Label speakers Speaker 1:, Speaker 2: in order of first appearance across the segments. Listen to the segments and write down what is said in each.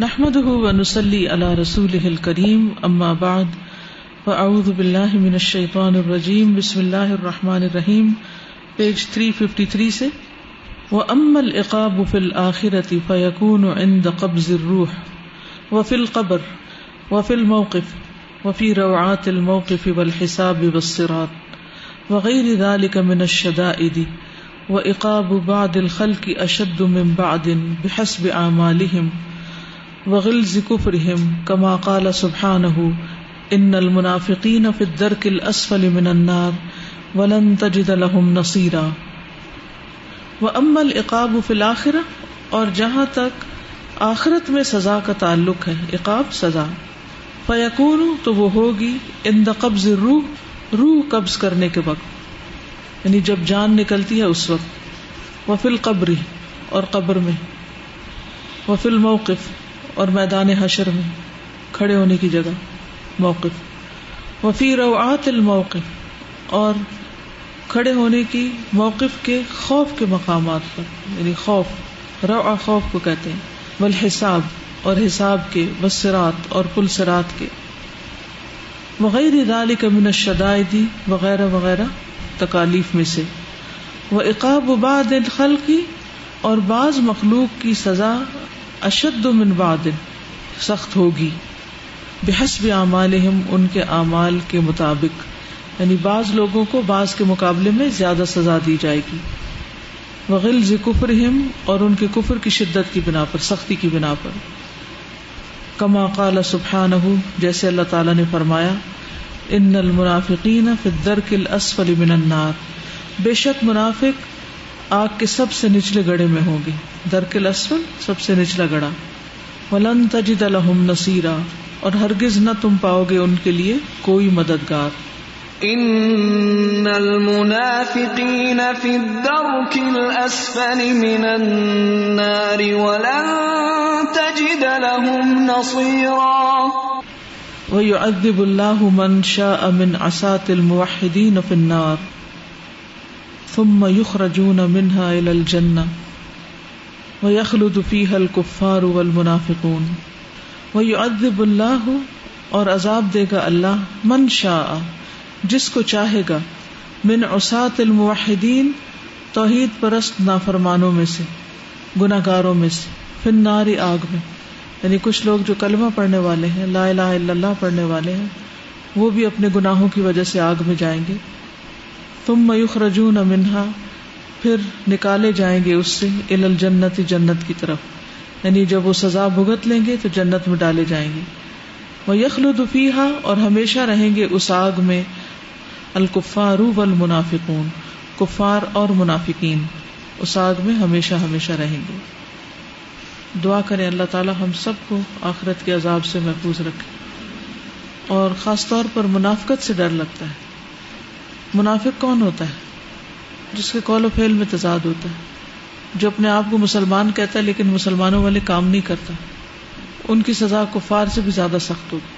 Speaker 1: نحمده ونسلي على رسوله الكريم، أما بعد، فأعوذ بالله من الشيطان الرجيم، بسم الله الرحمن الرحيم پیج 353 سے، وأما العقاب في الآخرة فيكون عند قبض الروح، وفي القبر، وفي الموقف، وفي روعات الموقف والحساب والصراط، وغير ذلك من الشدائد، وإقاب بعد الخلق أشد من بعد بحسب أعمالهم. وغلز كفرهم كما قال سبحانه ان المنافقين في الدرك الاسفل من النار ولن تجد لهم نصيرا واما العقاب في الاخره اور جہاں تک آخرت میں سزا کا تعلق ہے، عقاب سزا فیکون تو وہ ہوگی ان قبض روح روح قبض کرنے کے وقت یعنی جب جان نکلتی ہے اس وقت وفل قبری اور قبر میں وفل موقف اور میدان حشر میں کھڑے ہونے کی جگہ، موقف۔ وفی روعات الموقف، اور کھڑے ہونے کی موقف کے خوف کے مقامات پر یعنی خوف رو خوف کو کہتے ہیں۔ بل حساب اور حساب کے بسرات اور پلسرات کے۔ وغیر ادال کا من شدائدی وغیرہ وغیرہ، تکالیف میں سے۔ وہ اقاب وباد خل کی اور بعض مخلوق کی سزا اشد من بعد سخت ہوگی۔ بحسب اعمالہم، ان کے اعمال کے مطابق۔ یعنی بعض لوگوں کو بعض کے مقابلے میں زیادہ سزا دی جائے گی۔ وغل کفر اور ان کے کفر کی شدت کی بنا پر، سختی کی بنا پر۔ کما قال سبحان جیسے اللہ تعالیٰ نے فرمایا، ان المنافقین فی الدرک الاسفل من النار۔ بے شک منافق آگ کے سب سے نچلے گڑے میں ہوں گے درکل اسفل سب سے نچلا گڑا ولن تجد لهم نصیرا۔ اور ہرگز نہ تم پاؤ گے ان کے لیے کوئی مددگار۔
Speaker 2: ان المنافقین فی الدرک الاسفل من النار ولن تجد لهم نصیرا۔
Speaker 1: ويعذب الله من شاء من عصاة الموحدين في النار۔ ثم يخرجون منها الى الجنه ويخلد فيها الكفار والمنافقون ويعذب الله اور عذاب دے گا اللہ من شاء، جس کو چاہے گا، من عصات الموحدین، توحید پرست نافرمانوں میں سے گناگاروں میں سے فن ناری آگ میں۔ یعنی کچھ لوگ جو کلمہ پڑھنے والے ہیں، لا الہ الا اللہ پڑھنے والے ہیں، وہ بھی اپنے گناہوں کی وجہ سے آگ میں جائیں گے۔ تم میوخ رجون منہا، پھر نکالے جائیں گے اس سے ال جنت جنت کی طرف۔ یعنی جب وہ سزا بھگت لیں گے تو جنت میں ڈالے جائیں گے۔ وہ یخلفیحا اور ہمیشہ رہیں گے اس آگ میں۔ الکفار والمنافقون، کفار اور منافقین، اس آگ میں ہمیشہ ہمیشہ رہیں گے۔ دعا کریں اللہ تعالیٰ ہم سب کو آخرت کے عذاب سے محفوظ رکھے۔ اور خاص طور پر منافقت سے ڈر لگتا ہے۔ منافق کون ہوتا ہے؟ جس کے قول و فیل میں تضاد ہوتا ہے۔ جو اپنے آپ کو مسلمان کہتا ہے لیکن مسلمانوں والے کام نہیں کرتا۔ ان کی سزا کفار سے بھی زیادہ سخت ہوگی۔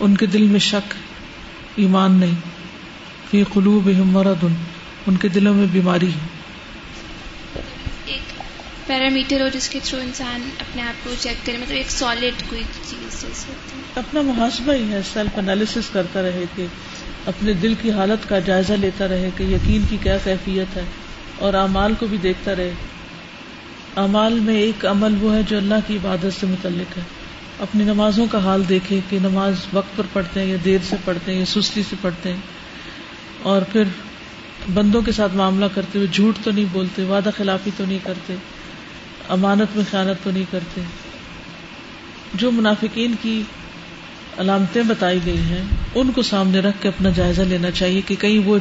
Speaker 1: ان کے دل میں شک ایمان نہیں۔ فی قلوب مرد ان کے دلوں میں بیماری ہے۔
Speaker 3: پیرامیٹر ہو جس کے تھرو انسان اپنے آپ کو چیک کرے مطلب ایک سالڈ کوئی چیز
Speaker 1: اپنا محاسبہ ہی ہے سیلف انالیس کرتا رہے کہ اپنے دل کی حالت کا جائزہ لیتا رہے کہ یقین کی کیا کیفیت ہے اور اعمال کو بھی دیکھتا رہے۔ اعمال میں ایک عمل وہ ہے جو اللہ کی عبادت سے متعلق ہے۔ اپنی نمازوں کا حال دیکھے کہ نماز وقت پر پڑھتے ہیں یا دیر سے پڑھتے ہیں یا سستی سے پڑھتے ہیں۔ اور پھر بندوں کے ساتھ معاملہ کرتے ہوئے جھوٹ تو نہیں بولتے، وعدہ خلافی تو نہیں کرتے، امانت میں خیانت تو نہیں کرتے۔ جو منافقین کی علامتیں بتائی گئی ہیں، ان کو سامنے رکھ کے اپنا جائزہ لینا چاہیے کہ کہیں وہ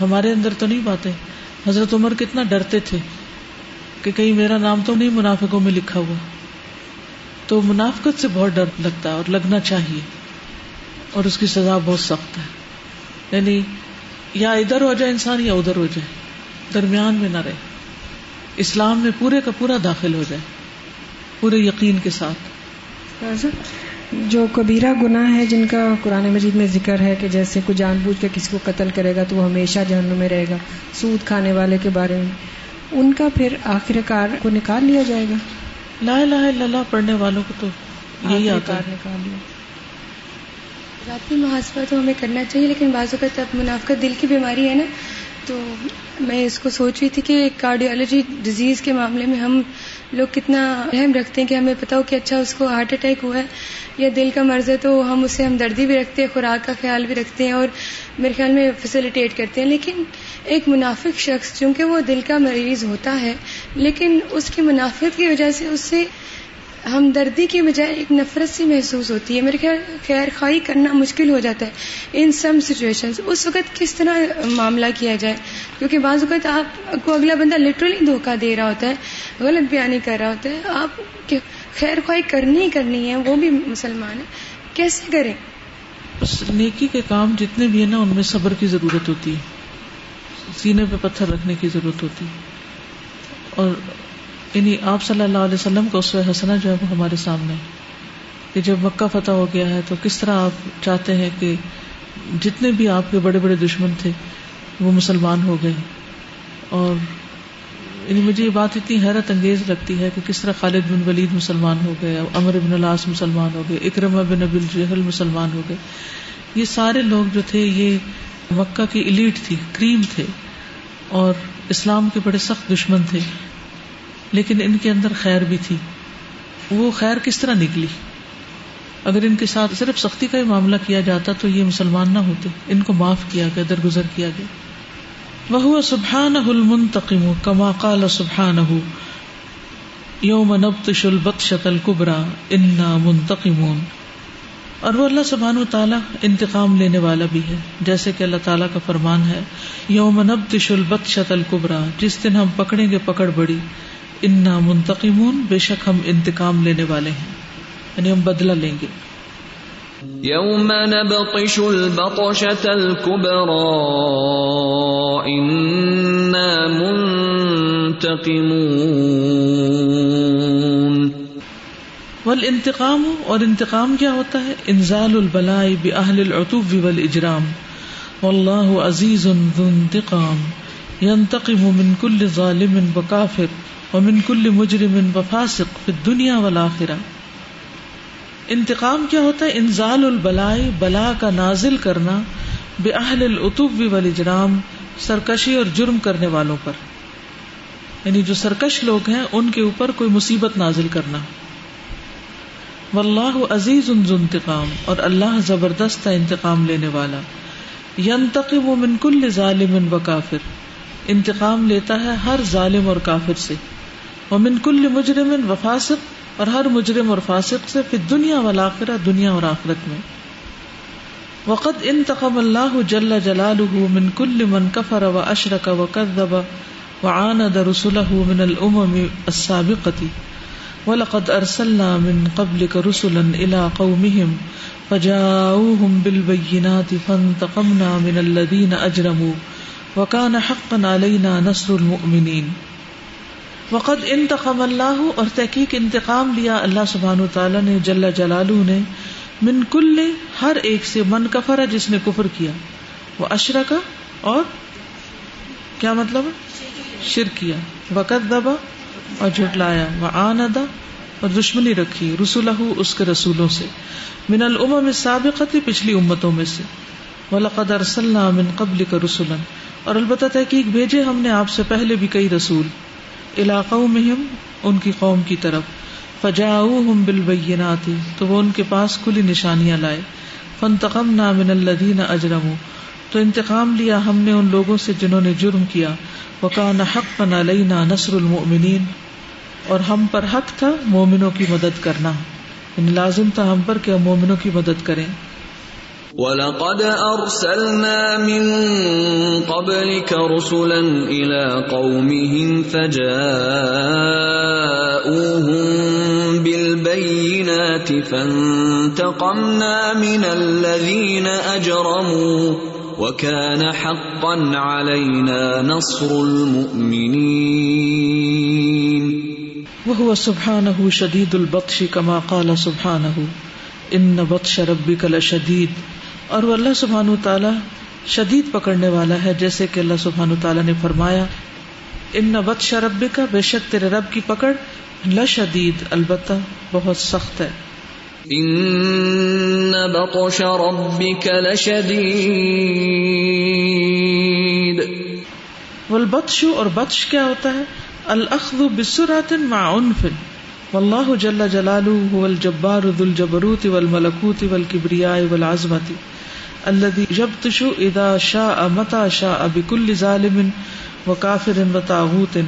Speaker 1: ہمارے اندر تو نہیں باتیں۔ حضرت عمر کتنا ڈرتے تھے کہ کہیں میرا نام تو نہیں منافقوں میں لکھا ہوا۔ تو منافقت سے بہت ڈر لگتا ہے اور لگنا چاہیے۔ اور اس کی سزا بہت سخت ہے۔ یعنی یا ادھر ہو جائے انسان یا ادھر ہو جائے۔ درمیان میں نہ رہے۔ اسلام میں پورے کا پورا داخل ہو جائے۔ پورے یقین کے ساتھ۔
Speaker 4: جو کبیرہ گناہ ہے جن کا قرآن مجید میں ذکر ہے کہ جیسے کوئی جان بوجھ کے کسی کو قتل کرے گا تو وہ ہمیشہ جہنم میں رہے گا سود کھانے والے کے بارے میں۔ ان کا پھر آخر کار کو نکال لیا جائے گا۔
Speaker 1: لا الہ الا اللہ پڑھنے والوں کو تو یہی
Speaker 4: آخری
Speaker 1: آتا
Speaker 4: کار
Speaker 1: ہے
Speaker 4: نکال لیا۔
Speaker 5: ذاتی محاسبہ تو ہمیں کرنا چاہیے لیکن بعض اوقات اب منافقت دل کی بیماری ہے نا۔ تو میں اس کو سوچ رہی تھی کہ کارڈیالوجی ڈیزیز کے معاملے میں ہم لوگ کتنا اہم رکھتے ہیں کہ ہمیں پتا ہو کہ اچھا اس کو ہارٹ اٹیک ہوا ہے یا دل کا مرض ہے تو ہم اسے ہمدردی بھی رکھتے ہیں، خوراک کا خیال بھی رکھتے ہیں اور میرے خیال میں فیسیلیٹیٹ کرتے ہیں۔ لیکن ایک منافق شخص، چونکہ وہ دل کا مریض ہوتا ہے، لیکن اس کی منافقت کی وجہ سے اس سے ہمدردی کی بجائے ایک نفرت سی محسوس ہوتی ہے۔ میرے خیال، خیر خواہی کرنا مشکل ہو جاتا ہے۔ ان سم سچویشن اس وقت کس طرح معاملہ کیا جائے؟ کیونکہ بعض اوقات آپ کو اگلا بندہ لٹرلی دھوکہ دے رہا ہوتا ہے۔ غلط بیانی کر رہا ہوتا ہے، آپ خیر خواہی کرنی ہی کرنی ہے، وہ بھی مسلمان ہے کیسے کریں؟
Speaker 1: بس نیکی کے کام جتنے بھی ہیں نا، ان میں صبر کی ضرورت ہوتی ہے۔ سینے پہ پتھر رکھنے کی ضرورت ہوتی ہے۔ اور یعنی آپ صلی اللہ علیہ وسلم کا اس حسنہ جو ہے وہ ہمارے سامنے کہ جب مکہ فتح ہو گیا ہے تو کس طرح آپ چاہتے ہیں کہ جتنے بھی آپ کے بڑے بڑے دشمن تھے، وہ مسلمان ہو گئے۔ اور یعنی مجھے یہ بات اتنی حیرت انگیز لگتی ہے کہ کس طرح خالد بن ولید مسلمان ہو گئے امر ابن العاص مسلمان ہو گئے اکرم بن ابل جہل مسلمان ہو گئے۔ یہ سارے لوگ جو تھے، یہ مکہ کی ایلیٹ تھی، کریم تھے اور اسلام کے بڑے سخت دشمن تھے۔ لیکن ان کے اندر خیر بھی تھی۔ وہ خیر کس طرح نکلی؟ اگر ان کے ساتھ صرف سختی کا ہی معاملہ کیا جاتا تو یہ مسلمان نہ ہوتے۔ ان کو معاف کیا گیا، درگزر کیا گیا۔ وہ سبحان المنتقم کما قال سبحان یوم نبتش البطشۃ الکبرا انا منتقمون اور وہ اللہ سبحان و تعالیٰ انتقام لینے والا بھی ہے۔ جیسے کہ اللہ تعالیٰ کا فرمان ہے یوم نبتش البطشۃ الکبرا جس دن ہم پکڑیں گے پکڑ بڑی۔ انا منتقمون، بے شک ہم انتقام لینے والے ہیں۔ یعنی ہم بدلہ لیں گے۔
Speaker 2: يوم نبطش البطشة الكبرى إنا منتقمون
Speaker 1: والانتقام، اور انتقام کیا ہوتا ہے؟ انزال البلاء بأهل العتوب والاجرام والله عزيز ذو انتقام۔ ينتقم من كل ظالم وكافر ومن كل مجرم وفاسق في الدنيا والآخرة انتقام کیا ہوتا ہے؟ انزال البلائی، بلا کا نازل کرنا، بے اہل العتوب والاجرام، سرکشی اور جرم کرنے والوں پر۔ یعنی جو سرکش لوگ ہیں، ان کے اوپر کوئی مصیبت نازل کرنا۔ واللہ عزیز انتقام، اور اللہ زبردست ہے انتقام لینے والا۔ ینتقم من کل ظالم و کافر۔ انتقام لیتا ہے ہر ظالم اور کافر سے۔ ومن کل مجرم و فاسق اور ہر مجرم اور فاسق سے پھر دنیا والآخرہ، دنیا اور آخرت میں۔ وقد انتقم اللہ جل جلالہ من کل من کفر و اشرک و کذب وعاند رسله من الامم السابقة ولقد ارسلنا من قبلك رسلا الى قومهم فجاؤوهم بالبينات فانتقمنا من الذين اجرموا وكان حقا علينا نصر المؤمنين۔ وقد انتقم اللہ اور تحقیق انتقام لیا۔ اللہ سبحان تعالیٰ نے، جل جلالہ نے من کل ہر ایک سے من کفرا جس نے کفر کیا۔ وہ اشرا کا اور کیا مطلب شر کیا۔ وقت دبا اور جھٹلایا۔ وہ آن ادا اور دشمنی رکھی۔ رسول اس کے رسولوں سے۔ من العم سابقتی پچھلی امتوں میں سے۔ ولقد ارسلنا من قبل کا رسولن اور البتہ تحقیق بھیجے ہم نے آپ سے پہلے بھی کئی رسول۔ علاقوں میں ہم ان کی قوم کی طرف۔ فجاؤ ہم بالبینات، تو وہ ان کے پاس کھلی نشانیاں لائے۔ فنتقم نا من الدین اجرم تو انتقام لیا ہم نے ان لوگوں سے جنہوں نے جرم کیا۔ وکان حق پن علینا نصر المؤمنین، اور ہم پر حق تھا مومنوں کی مدد کرنا۔ یعنی لازم تھا ہم پر کہ ہم مومنوں کی مدد کریں۔
Speaker 2: وَلَقَدْ أَرْسَلْنَا مِن قَبْلِكَ رُسُلًا إِلَىٰ قَوْمِهِمْ فَجَاءُوهُم بِالْبَيِّنَاتِ فَانتَقَمْنَا مِنَ الَّذِينَ أَجْرَمُوا وَكَانَ حَقًّا عَلَيْنَا نَصْرُ الْمُؤْمِنِينَ
Speaker 1: وَهُوَ سُبْحَانَهُ شَدِيدُ الْبَطْشِ كَمَا قَالَ سُبْحَانَهُ ان بطش ربی کا لشدید اور وہ اللہ سبحان تعالیٰ شدید پکڑنے والا ہے جیسے کہ اللہ سبحان تعالیٰ نے فرمایا ان بطش ربی کا بے شک تیرے رب کی پکڑ لشدید البتہ بہت سخت ہے۔
Speaker 2: ان بطش ربك لشدید
Speaker 1: والبطش اور بطش کیا ہوتا ہے؟ الاخذ بسرعت مع عنف۔ والله جل جلاله هو الجبار ذو الجبروت والملكوت والكبرياء والعظمه الذي يبطش اذا شاء متى شاء بكل ظالم وكافر وطاغوت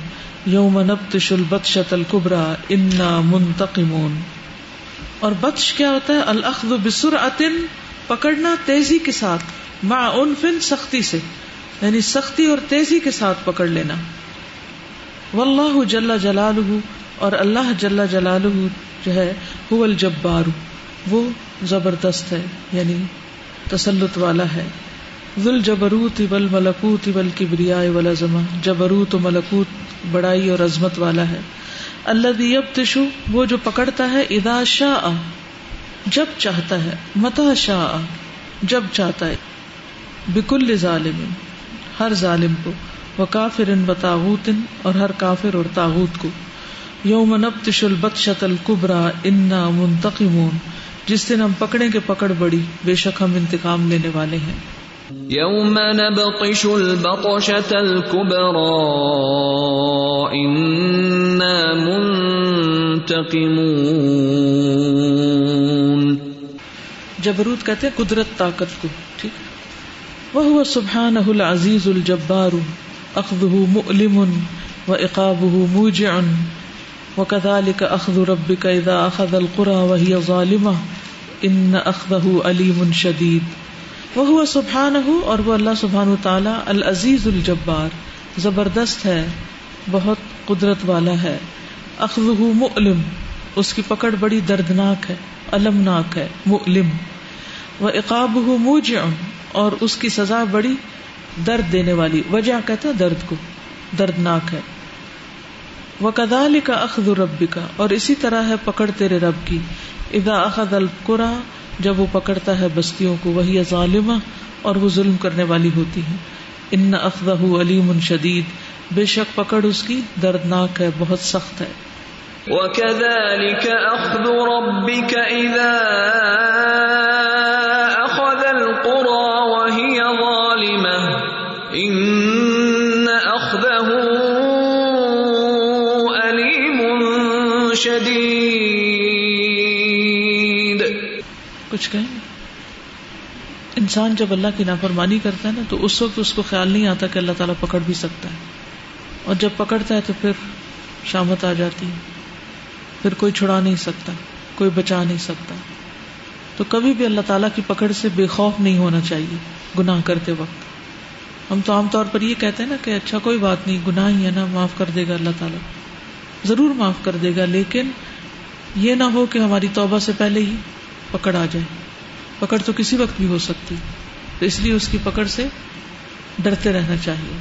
Speaker 1: يوم نبطش البطشة الكبرى انا منتقمون. اور بطش کیا ہوتا ہے؟ الاخذ بسرعت پکڑنا تیزی کے ساتھ، مع عنف سختی سے یعنی سختی اور تیزی کے ساتھ پکڑ لینا۔ واللہ جل جلالہ، اور اللہ جل جلالہ جو ہے، هو الجبار، وہ زبردست ہے یعنی تسلط والا ہے۔ ذل جبروت ول ملکوت ول کبریا ولازما جبروت و ملکوت بڑائی اور عظمت والا ہے۔ اللہ یبتشو، وہ جو پکڑتا ہے، اذا شاء، جب چاہتا ہے متا شاء، جب چاہتا ہے۔ بکل ظالم، ہر ظالم کو۔ وہ کافر ان بتاغوت اور ہر کافر اور تاغوت کو۔ یوم نبتش البتشت الکبرا انا منتقمون۔ جس دن ہم پکڑیں گے پکڑ بڑی بے شک ہم انتقام لینے والے ہیں۔
Speaker 2: یوم نبطش البطشة الكبرى انا منتقمون۔
Speaker 1: جبروت کہتے ہیں قدرت طاقت کو ٹھیک۔ وہ سبحانہ العزیز الجبار اخذه مؤلم و اقابه موجع۔ وكذلك اخذ ربك اذا اخذ القرى وهي ظالمه ان اخذه اليم شديد وهو سبحانه اور وہ اللہ سبحانہ تعالی العزیز الجبار، زبردست ہے، بہت قدرت والا ہے۔ اخذه مؤلم، اس کی پکڑ بڑی دردناک ہے المناک ہے، مؤلم۔ و اقابه موجع، اور اس کی سزا بڑی درد دینے والی وجہ کہتا ہے درد کو، دردناک ہے۔ وہ کدال کا اخذ ربی کا اور اسی طرح ہے پکڑ تیرے رب کی۔ ادا اخذ القرا جب وہ پکڑتا ہے بستیوں کو وہی ظالمہ اور وہ ظلم کرنے والی ہوتی ہے ان اخذ علیم شدید بے شک پکڑ اس کی دردناک ہے، بہت سخت ہے۔
Speaker 2: وكذلك أخذ ربك إذا
Speaker 1: انسان جب اللہ کی نافرمانی کرتا ہے نا، تو اس وقت اس کو خیال نہیں آتا کہ اللہ تعالیٰ پکڑ بھی سکتا ہے۔ اور جب پکڑتا ہے تو پھر شامت آ جاتی ہے۔ پھر کوئی چھڑا نہیں سکتا، کوئی بچا نہیں سکتا۔ تو کبھی بھی اللہ تعالیٰ کی پکڑ سے بے خوف نہیں ہونا چاہیے گناہ کرتے وقت۔ ہم تو عام طور پر یہ کہتے ہیں نا کہ اچھا کوئی بات نہیں، گناہ ہی ہے نا، معاف کر دے گا اللہ تعالیٰ۔ ضرور معاف کر دے گا، لیکن یہ نہ ہو کہ ہماری توبہ سے پہلے ہی پکڑ آ جائے۔ پکڑ تو کسی وقت بھی ہو سکتی۔ تو اس لیے اس کی پکڑ سے ڈرتے رہنا چاہیے۔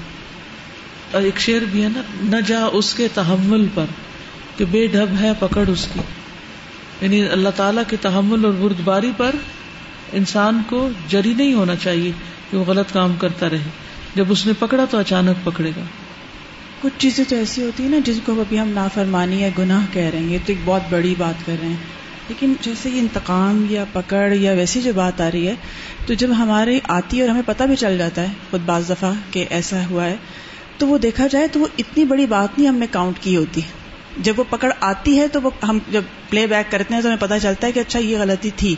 Speaker 1: اور ایک شعر بھی ہے نا، نہ جا اس کے تحمل پر، کہ بے ڈب ہے پکڑ اس کی۔ یعنی اللہ تعالیٰ کے تحمل اور بردباری پر انسان کو جری نہیں ہونا چاہیے کہ وہ غلط کام کرتا رہے۔ جب اس نے پکڑا تو اچانک پکڑے گا۔
Speaker 6: کچھ چیزیں تو ایسی ہوتی ہیں نا جس کو ابھی ہم نافرمانی یا گناہ کہہ رہے ہیں۔ یہ تو ایک بہت بڑی بات کر رہے ہیں۔ لیکن جیسے یہ انتقام یا پکڑ یا ویسی جو بات آ رہی ہے، تو جب ہمارے آتی ہے اور ہمیں پتہ بھی چل جاتا ہے، خود بعض دفعہ کہ ایسا ہوا ہے، تو وہ دیکھا جائے تو وہ اتنی بڑی بات نہیں ہم نے کاؤنٹ کی ہوتی۔ جب وہ پکڑ آتی ہے تو وہ ہم جب پلے بیک کرتے ہیں تو ہمیں پتہ چلتا ہے کہ اچھا یہ غلطی تھی۔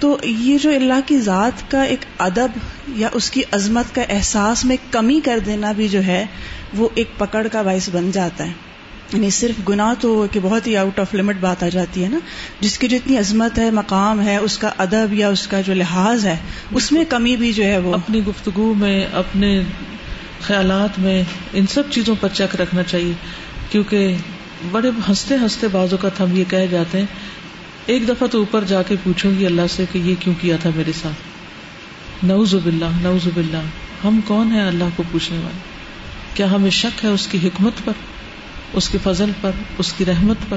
Speaker 6: تو یہ جو اللہ کی ذات کا ایک ادب یا اس کی عظمت کا احساس میں کمی کر دینا بھی جو ہے، وہ ایک پکڑ کا باعث بن جاتا ہے۔ یعنی صرف گناہ تو کہ بہت ہی آؤٹ آف لمٹ بات آ جاتی ہے نا۔ جس کی جو اتنی عظمت ہے، مقام ہے، اس کا ادب یا اس کا جو لحاظ ہے، اس میں کمی بھی جو ہے وہ۔
Speaker 1: اپنی گفتگو میں، اپنے خیالات میں، ان سب چیزوں پر چیک رکھنا چاہیے۔ کیونکہ بڑے ہنستے ہنستے بازو کا ہم یہ کہہ جاتے ہیں، ایک دفعہ تو اوپر جا کے پوچھوں گی اللہ سے کہ یہ کیوں کیا تھا میرے ساتھ۔ نعوذ باللہ نعوذ باللہ۔ ہم کون ہیں اللہ کو پوچھنے والے؟ کیا ہمیں شک ہے اس کی حکمت پر؟ اس کے فضل پر، اس کی رحمت پر۔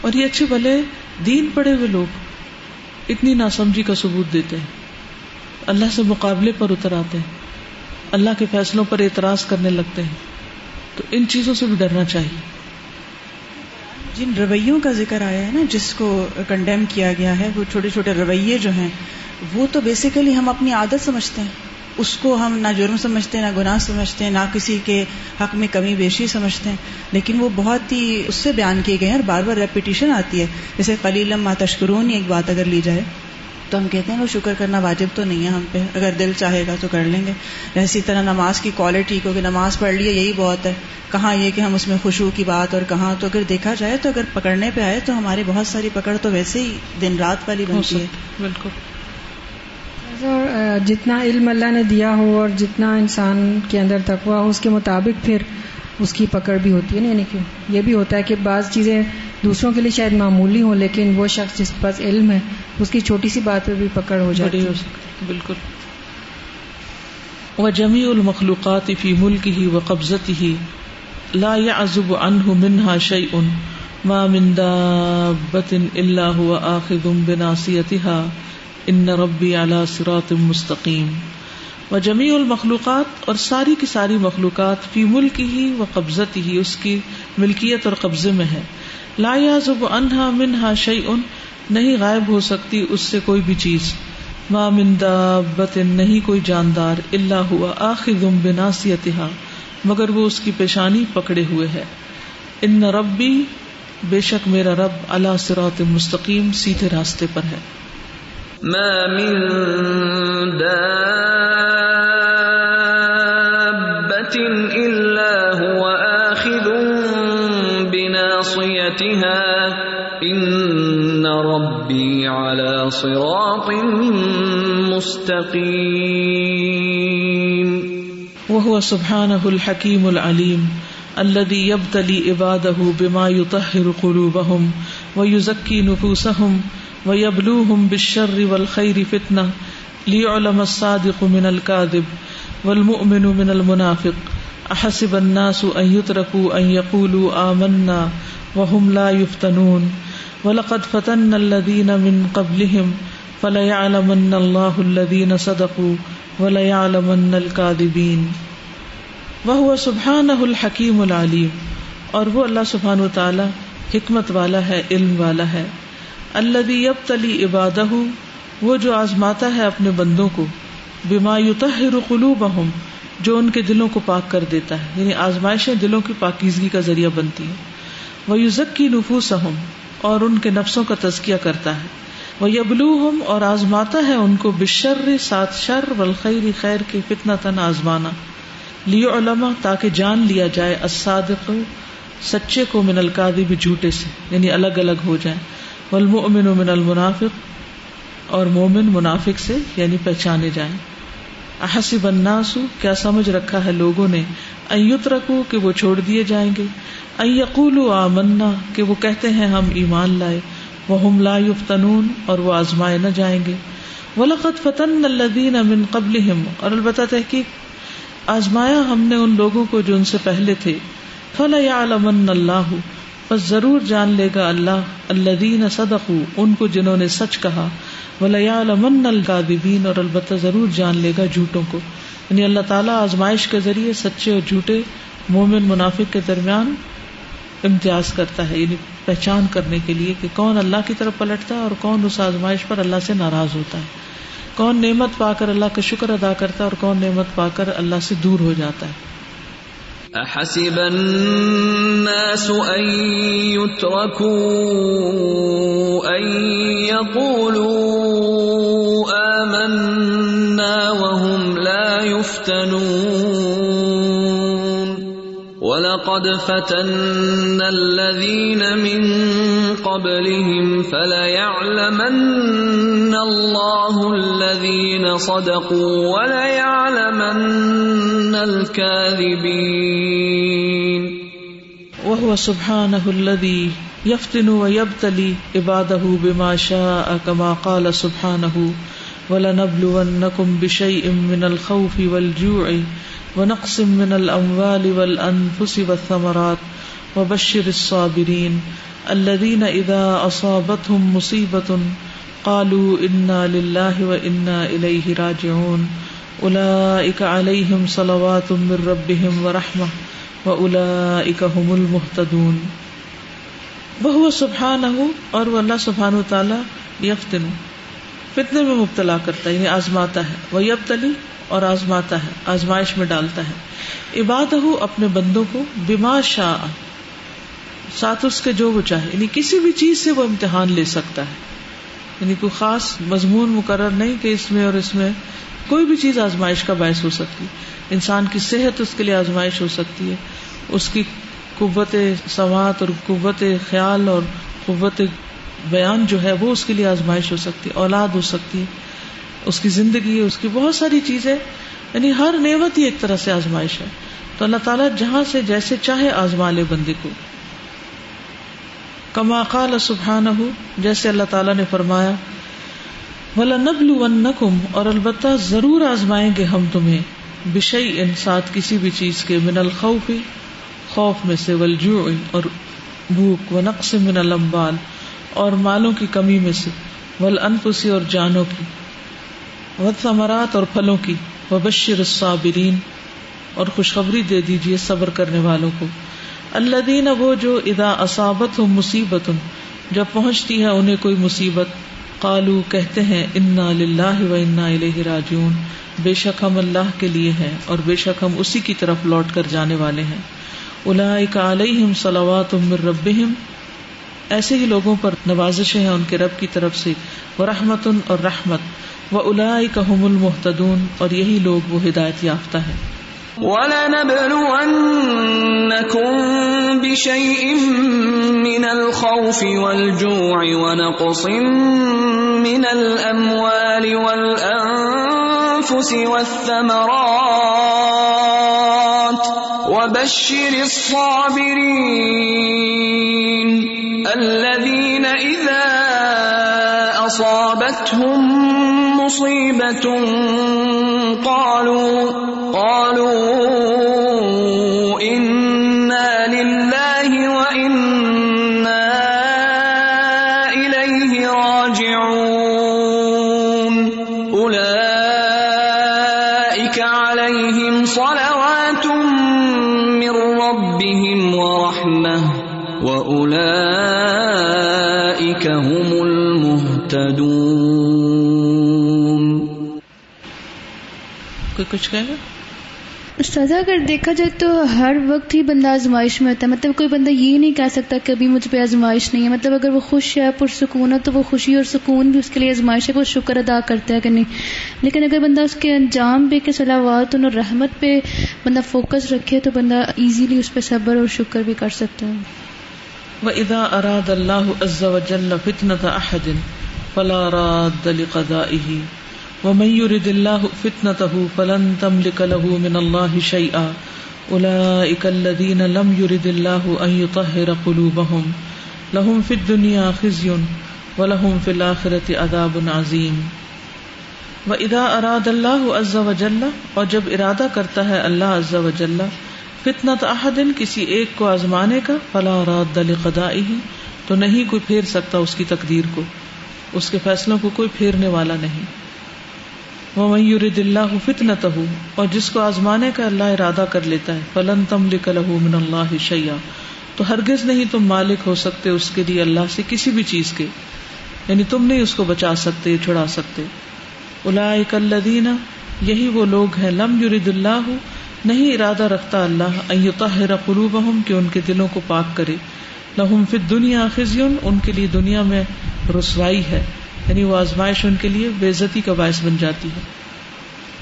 Speaker 1: اور یہ اچھے بھلے دین پڑے ہوئے لوگ اتنی ناسمجھی کا ثبوت دیتے ہیں۔ اللہ سے مقابلے پر اتر آتے ہیں۔ اللہ کے فیصلوں پر اعتراض کرنے لگتے ہیں۔ تو ان چیزوں سے بھی ڈرنا چاہیے۔
Speaker 6: جن رویوں کا ذکر آیا ہے نا، جس کو کنڈیم کیا گیا ہے، وہ چھوٹے چھوٹے رویے جو ہیں، وہ تو بیسیکلی ہم اپنی عادت سمجھتے ہیں۔ اس کو ہم نہ جرم سمجھتے ہیں نہ گناہ سمجھتے ہیں نہ کسی کے حق میں کمی بیشی سمجھتے۔ ہیں لیکن وہ بہت ہی اس سے بیان کیے گئے ہیں اور بار بار ریپیٹیشن آتی ہے۔ جیسے کلیلم ما تشکرون ایک بات اگر لی جائے تو ہم کہتے ہیں وہ شکر کرنا واجب تو نہیں ہے ہم پہ۔ اگر دل چاہے گا تو کر لیں گے۔ اسی طرح نماز کی کوالٹی کو کہ نماز پڑھ لیے یہی بہت ہے۔ کہاں یہ کہ ہم اس میں خوشبو کی بات اور کہاں تو اگر دیکھا جائے تو اگر پکڑنے پہ آئے تو ہماری بہت ساری پکڑ تو ویسے ہی دن رات والی بنتی ہے،
Speaker 1: بالکل۔
Speaker 4: جتنا علم اللہ نے دیا ہو اور جتنا انسان کے اندر تقوا ہو اس کے مطابق پھر اس کی پکڑ بھی ہوتی ہے نا یعنی کہ یہ بھی ہوتا ہے کہ بعض چیزیں دوسروں کے لیے شاید معمولی ہوں لیکن وہ شخص جس پاس علم ہے اس کی چھوٹی سی بات پہ بھی پکڑ ہو جاتی
Speaker 1: سکتی بالکل وہ جمی المخلوقات فی ملک ہی و قبضت ہی لا يعزب عنه منها شيء ما من دابة إلا هو آخذ بناصيتها ان ربی علی صراط مستقیم و جمیع المخلوقات اور ساری کی ساری مخلوقات فی ملک ہی و قبضت ہی اس کی ملکیت اور قبضے میں ہے۔ لا یازب انہا منہا شیئن، نہیں غائب ہو سکتی اس سے کوئی بھی چیز۔ ما من دابت، نہیں کوئی جاندار، الا ہوا آخذ بناصیتها مگر وہ اس کی پیشانی پکڑے ہوئے ہے۔ ان ربی، بے شک میرا رب علی صراط مستقیم، سیدھے راستے پر ہے۔
Speaker 2: ما من دابة إلا هو آخذ بناصيتها إن ربي على صراط مستقيم.
Speaker 1: وهو سبحانه الحكيم العليم الذي يبتلي عباده بما يطهر قلوبهم ويزكي نفوسهم ويبلوهم بالشر والخير فتنة ليعلم الصادق من الكاذب والمؤمن من المنافق أحسب الناس أن يتركوا أن يقولوا آمنا وهم لا يفتنون ولقد فتن الذين من قبلهم فليعلمن الله الذين صدقوا وليعلمن الكاذبين وهو سبحانه الحكيم العليم اور وہ اللہ سبحانہ وتعالی حکمت والا ہے، علم والا ہے۔ اللہ یب تلی عبادہ وہ جو آزماتا ہے اپنے بندوں کو بیما یوتحر قلوبہم جو ان کے دلوں کو پاک کر دیتا ہے یعنی آزمائشیں دلوں کی پاکیزگی کا ذریعہ بنتی ہیں۔ وہ یوزک کی نفوس اور ان کے نفسوں کا تزکیہ کرتا ہے۔ وہ یبلو اور آزماتا ہے ان کو بشر سات شر والخیر خیر کے فتنا تن آزمانا۔ لیو علما تاکہ جان لیا جائے الصادق، سچے کو من القادی بھی جھوٹے سے یعنی الگ الگ ہو جائیں۔ والمؤمن من المنافق، اور مومن منافق سے یعنی پہچانے جائیں۔ احسب الناس، کیا سمجھ رکھا ہے لوگوں نے؟ ایت رکھو کہ وہ چھوڑ دیے جائیں گے۔ ایقول آمنا، کہ وہ کہتے ہیں ہم ایمان لائے۔ وہ ہم لا یفتنون، اور وہ آزمائے نہ جائیں گے۔ ولقد فتن الذین من قبلہم، اور البتہ تحقیق، آزمایا ہم نے ان لوگوں کو جو ان سے پہلے تھے۔ فلا یعلمن اللہ بس ضرور جان لے گا اللہ اللہ صدق ان کو جنہوں نے سچ کہا۔ ولیامن القادبین اور البتہ ضرور جان لے گا جھوٹوں کو۔ یعنی اللہ تعالیٰ آزمائش کے ذریعے سچے اور جھوٹے مومن منافق کے درمیان امتیاز کرتا ہے یعنی پہچان کرنے کے لیے کہ کون اللہ کی طرف پلٹتا ہے اور کون اس آزمائش پر اللہ سے ناراض ہوتا ہے۔ کون نعمت پا کر اللہ کا شکر ادا کرتا ہے اور کون نعمت پا کر اللہ سے دور ہو جاتا ہے۔
Speaker 2: احسب الناس ان يتركوا ان يقولوا آمنا وهم لا يفتنون. ولقد فتنا الذين من قبلهم فليعلمن الله الذين صدقوا وليعلمن الكاذبين
Speaker 1: وهو سبحانه الذي يفتن ويبتلي عباده بما شاء، كما قال سبحانه ولنبلونكم بشيء من الخوف والجوع ونقص من الأموال والأنفس والثمرات وبشر الصابرين الذين إذا أصابتهم مصيبة قالوا إنا لله وإنا إليه راجعون. أولئك عليهم صلوات من ربهم ورحمة، وأولئك هم المهتدون. وہ سبحان اور وہ اللہ سبحان و تعالیٰ یفتن فتنے میں مبتلا کرتا ہے یعنی آزماتا ہے وہ یب تلی اور آزماتا ہے، آزمائش میں ڈالتا ہے۔ عباد ہو اپنے بندوں کو بما شاہ ساتھ اس کے جو وہ چاہے یعنی کسی بھی چیز سے وہ امتحان لے سکتا ہے۔ یعنی کوئی خاص مضمون مقرر نہیں کہ اس میں اور اس میں کوئی بھی چیز آزمائش کا باعث ہو سکتی۔ انسان کی صحت اس کے لیے آزمائش ہو سکتی ہے۔ اس کی قوت سوات اور قوت خیال اور قوت بیان جو ہے وہ اس کے لیے آزمائش ہو سکتی ہے اولاد ہو سکتی۔ ہے اس کی زندگی، اس کی بہت ساری چیزیں یعنی ہر نعمت ہی ایک طرح سے آزمائش ہے۔ تو اللہ تعالیٰ جہاں سے جیسے چاہے آزما لے بندے کو۔ کما قال سبحان ہو جیسے اللہ تعالیٰ نے فرمایا ولا نبل اور البتہ ضرور آزمائیں گے ہم تمہیں بشئی ان ساتھ کسی بھی چیز کے، من الخوف، خوف میں سے ولجوع اور بھوک و نقص من الامبال اور مالوں کی کمی میں سے ول انفسی اور جانوں کی و ثمرات اور پھلوں کی و بشر الصابرین، اور خوشخبری دے دیجیے صبر کرنے والوں کو۔ اللہ دین وہ جو ادا اصابت ہو مصیبت، جب پہنچتی ہے انہیں کوئی مصیبت قالو کہتے ہیں، انا لاہ و انا الہ راجون بے شک ہم اللہ کے لیے ہیں اور بے شک ہم اسی کی طرف لوٹ کر جانے والے ہیں۔ اولئک علیہم صلوات من ربہم۔ ایسے ہی لوگوں پر نوازشیں ہیں ان کے رب کی طرف سے وہ رحمت اور رحمت۔ و اولئک هم المحتدون اور یہی لوگ وہ ہدایت یافتہ ہیں۔
Speaker 2: وَلَنَبْلُوَنَّكُمْ بِشَيْءٍ مِّنَ الْخَوْفِ وَالْجُوعِ وَنَقْصٍ مِّنَ الْأَمْوَالِ وَالْأَنفُسِ وَالثَّمَرَاتِ وَبَشِّرِ الصَّابِرِينَ الَّذِينَ إِذَا أَصَابَتْهُم مُّصِيبَةٌ قَالُوا قالوا انا
Speaker 1: کوئی کچھ کہے گا؟
Speaker 7: استاذہ اگر دیکھا جائے تو ہر وقت ہی بندہ آزمائش میں ہوتا ہے۔ مطلب کوئی بندہ یہ نہیں کہہ سکتا کہ ابھی مجھ پہ آزمائش نہیں ہے۔ مطلب اگر وہ خوش ہے پرسکون ہے تو وہ خوشی اور سکون بھی اس کے لیے آزمائش ہے وہ شکر ادا کرتا ہے کہ نہیں۔ لیکن اگر بندہ اس کے انجام پہ کہ صلاحات اور رحمت پہ بندہ فوکس رکھے تو بندہ ایزیلی اس پہ صبر اور شکر بھی کر سکتا ہے۔
Speaker 1: وَإِذَا أَرَادَ اللَّهُ عَزَّ وَجَلَّ فِتْنَةَ أَحَدٍ فَلَا رَادَّ لِقَضَائِهِ۔ ومن يرد الله فتنته فلن تملك له من الله شيئا. اولئك الذين لم يرد الله ان يطهر قلوبهم. لهم في الدنيا خزي ولهم في الاخره عذاب عظيم. واذا اراد الله عز وجل، اور جب ارادہ کرتا ہے اللہ عز وجل فتنة احد، کسی ایک کو آزمانے کا، فلا راد لقضائه، تو نہیں کوئی پھیر سکتا اس کی تقدیر کو. اس کے فیصلوں کو کوئی پھیرنے والا نہیں. وہ میور دلہ فتنت اور جس کو آزمانے کا اللہ ارادہ کر لیتا ہے، فلن تم لکھ من اللہ شیا تو ہرگز نہیں تم مالک ہو سکتے اس کے لیے اللہ سے کسی بھی چیز کے۔ یعنی تم نہیں اس کو بچا سکتے، چھڑا سکتے۔ الاک الدین یہی وہ لوگ ہیں، لم یرد اللہ، نہیں ارادہ رکھتا اللہ ایطہر قلوبہم کہ ان کے دلوں کو پاک کرے۔ لہم فی الدنیا خزیون، ان کے لیے دنیا میں رسوائی ہے۔ یعنی وہ آزمائش ان کے لیے بےزتی کا باعث بن جاتی ہے۔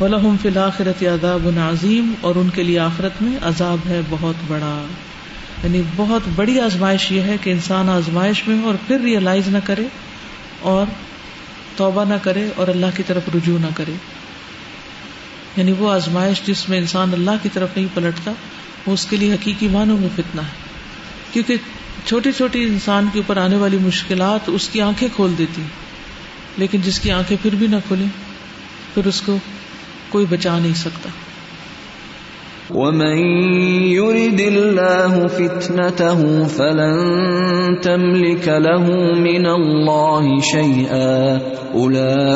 Speaker 1: وَلَهُمْ فِي الْآخِرَةِ عَذَابٌ عَظِيمٌ اور ان کے لیے آخرت میں عذاب ہے بہت بڑا۔ یعنی بہت بڑی آزمائش یہ ہے کہ انسان آزمائش میں ہو اور پھر ریئلائز نہ کرے اور توبہ نہ کرے اور اللہ کی طرف رجوع نہ کرے۔ یعنی وہ آزمائش جس میں انسان اللہ کی طرف نہیں پلٹتا، وہ اس کے لیے حقیقی معنوں میں فتنا ہے۔ کیونکہ چھوٹی چھوٹی انسان کے اوپر آنے والی مشکلات اس کی آنکھیں کھول دیتی لیکن جس کی آنکھیں پھر بھی نہ کھلیں، پھر اس کو کوئی بچا نہیں سکتا۔
Speaker 2: ومن يرد الله فتنته فلن تملك له من الله شيئا اولئك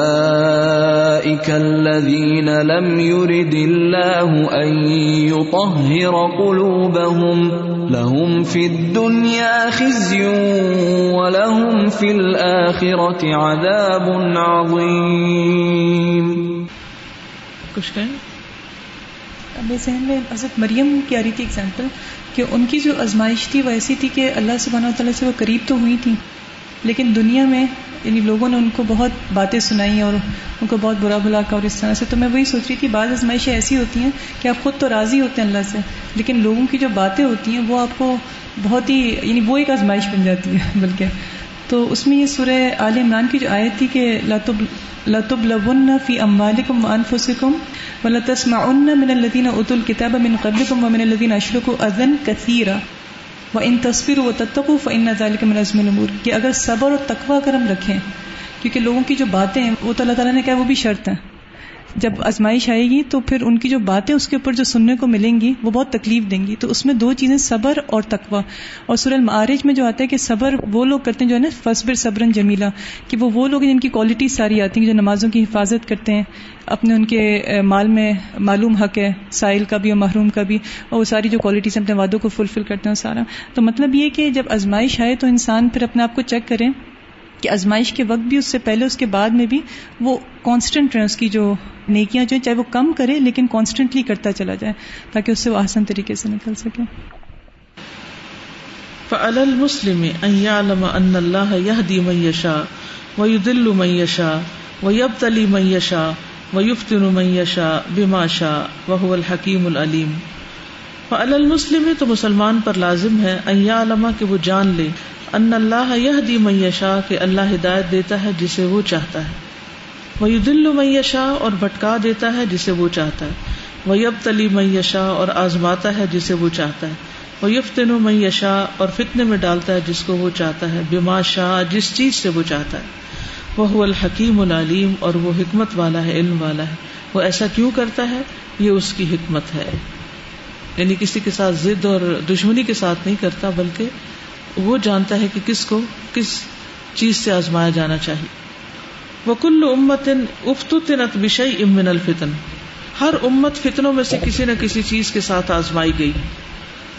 Speaker 2: الذين لم يرد الله ان يطهر قلوبهم لهم في الدنيا خزي ولهم في الاخره عذاب عظيم
Speaker 1: کچھ کہیں؟
Speaker 8: میرے ذہن میں حضرت مریم کی آ رہی تھی اگزامپل کہ ان کی جو آزمائش تھی وہ ایسی تھی کہ اللہ سبحانہ و تعالیٰ سے وہ قریب تو ہوئی تھیں، لیکن دنیا میں یعنی لوگوں نے ان کو بہت باتیں سنائی اور ان کو بہت برا بلا کا اور اس طرح سے۔ تو میں وہی سوچ رہی تھی، بعض آزمائشیں ایسی ہوتی ہیں کہ آپ خود تو راضی ہوتے ہیں اللہ سے، لیکن لوگوں کی جو باتیں ہوتی ہیں وہ آپ کو بہت ہی یعنی وہ ایک آزمائش بن جاتی ہے، بلکہ تو اس میں یہ سورہ عال عمران کی جو آیت تھی کہ لطب لطب لبن فی اموالکم وانفسکم ولتسمعن من الذین ات الكتاب من قبلکم ومن الذین اشرکوا اذن کثیرا و ان تصویر و تتقو فن ذالک من عزم الامور کہ اگر صبر اور تقوی کرم رکھیں، کیونکہ لوگوں کی جو باتیں ہیں، وہ تو اللہ تعالیٰ نے کہا وہ بھی شرط ہیں۔ جب آزمائش آئے گی تو پھر ان کی جو باتیں اس کے اوپر جو سننے کو ملیں گی، وہ بہت تکلیف دیں گی۔ تو اس میں دو چیزیں، صبر اور تقوا اور سورہ المعارج میں جو آتا ہے کہ صبر وہ لوگ کرتے ہیں جو ہے نا فصبر صبرن جمیلا۔ کہ وہ وہ لوگ ہیں جن کی کوالٹی ساری آتی ہیں، جو نمازوں کی حفاظت کرتے ہیں۔ اپنے ان کے مال میں معلوم حق ہے، سائل کا بھی اور محروم کا بھی۔ اور وہ ساری جو کوالٹیز اپنے وعدوں کو فلفل کرتے ہیں سارا۔ تو مطلب یہ کہ جب آزمائش آئے تو انسان پھر اپنے آپ کو چیک کریں کہ آزمائش کے وقت بھی، اس سے پہلے، اس کے بعد میں بھی وہ کانسٹنٹ رہے اس کی جو نیکیاں جو چاہے وہ کم کرے لیکن کانسٹنٹلی کرتا چلا جائے تاکہ اس سے وہ آسان طریقے سے نکل سکے۔
Speaker 1: فعل المسلم ان يعلم ان الله يهدي من يشاء ويضل من يشاء ويبتلي من يشاء ويفتن من يشاء بما شاء وهو الحكيم العليم فعل المسلم تو مسلمان پر لازم ہے ان يعلم کہ وہ جان لے ان اللہ يهدي من يشاء کہ اللہ ہدایت دیتا ہے جسے وہ چاہتا ہے۔ وہ دل میشا اور بھٹکا دیتا ہے جسے وہ چاہتا ہے۔ وہ یب تلی میشا اور آزماتا ہے جسے وہ چاہتا ہے۔ وہ یفتن میشا اور فتنے میں ڈالتا ہے جس کو وہ چاہتا ہے۔ بیما شاہ جس چیز سے وہ چاہتا ہے۔ وہ الحکیم العلیم اور وہ حکمت والا ہے، علم والا ہے۔ وہ ایسا کیوں کرتا ہے؟ یہ اس کی حکمت ہے۔ یعنی کسی کے ساتھ ضد اور دشمنی کے ساتھ نہیں کرتا، بلکہ وہ جانتا ہے کہ کس کو، کس چیز سے آزمایا جانا چاہیے۔ وکل امت افتنت بشئی امن الفتن۔ ہر امت فتنوں میں سے کسی نہ کسی چیز کے ساتھ آزمائی گئی۔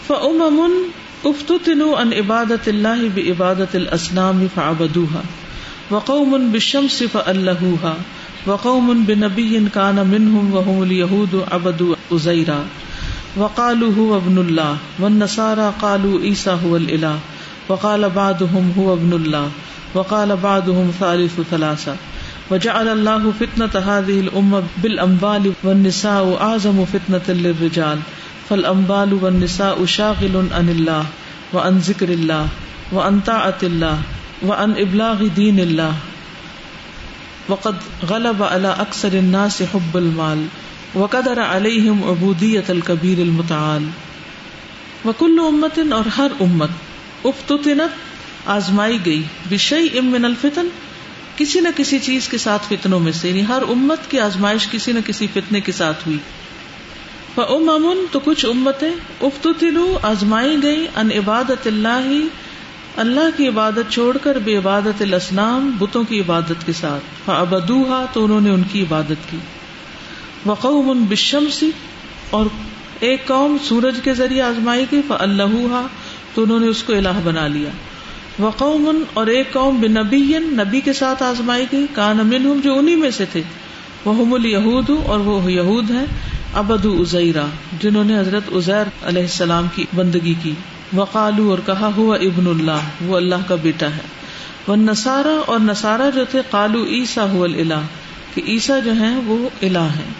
Speaker 1: فام افتن ان عبادت اللہ بعبادت الاسنام فعبدوها۔ وقوم بالشمس فاللهوها وقوم بنبي كان منهم وهم اليهود عبدوا عزيرا۔ وقالوا هو ابن الله۔ والنصارى قالوا عيسى هو الاله وقال بعضهم هو ابن الله۔ وقال بعضهم ثالث ثلاثه وجعل الله فتنة هذه الأمة بالأنبال والنساء أعظم فتنة للرجال فالأنبال والنساء شاغل عن الله وعن ذكر الله وعن طاعة الله وعن إبلاغ دين الله. وقد غلب على أكثر الناس حب المال، وقدر عليهم عبودية الكبير المتعال. وكل أمة اور ہر امت، افتتنت، آزمائی گئی، بشیء من الفتن کسی نہ کسی چیز کے ساتھ فتنوں میں سے یعنی ہر امت کی آزمائش کسی نہ کسی فتنے کے ساتھ ہوئی۔ امن تو کچھ امتیں افتلو آزمائی گئی ان عبادت اللہ اللہ کی عبادت چھوڑ کر، بے عبادت الاسلام بتوں کی عبادت کے ساتھ۔ ابدوہا تو انہوں نے ان کی عبادت کی۔ وقوم بشم سی اور ایک قوم سورج کے ذریعے آزمائی گئی۔ اللہ تو انہوں نے اس کو الہ بنا لیا۔ وقوم اور ایک قوم بن نبی کے ساتھ آزمائی گئی، کان امن جو انہیں میں سے تھے۔ وہ الہود اور وہ یہود ہیں ابد ازیرا جنہوں نے حضرت ازیر علیہ السلام کی بندگی کی۔ وقالو اور کہا، ہوا ابن اللہ، وہ اللہ کا بیٹا ہے۔ وہ نسارا اور نسارا جو تھے کالو عیسا ہو اللہ کہ عیسا جو ہیں، وہ الہ ہیں۔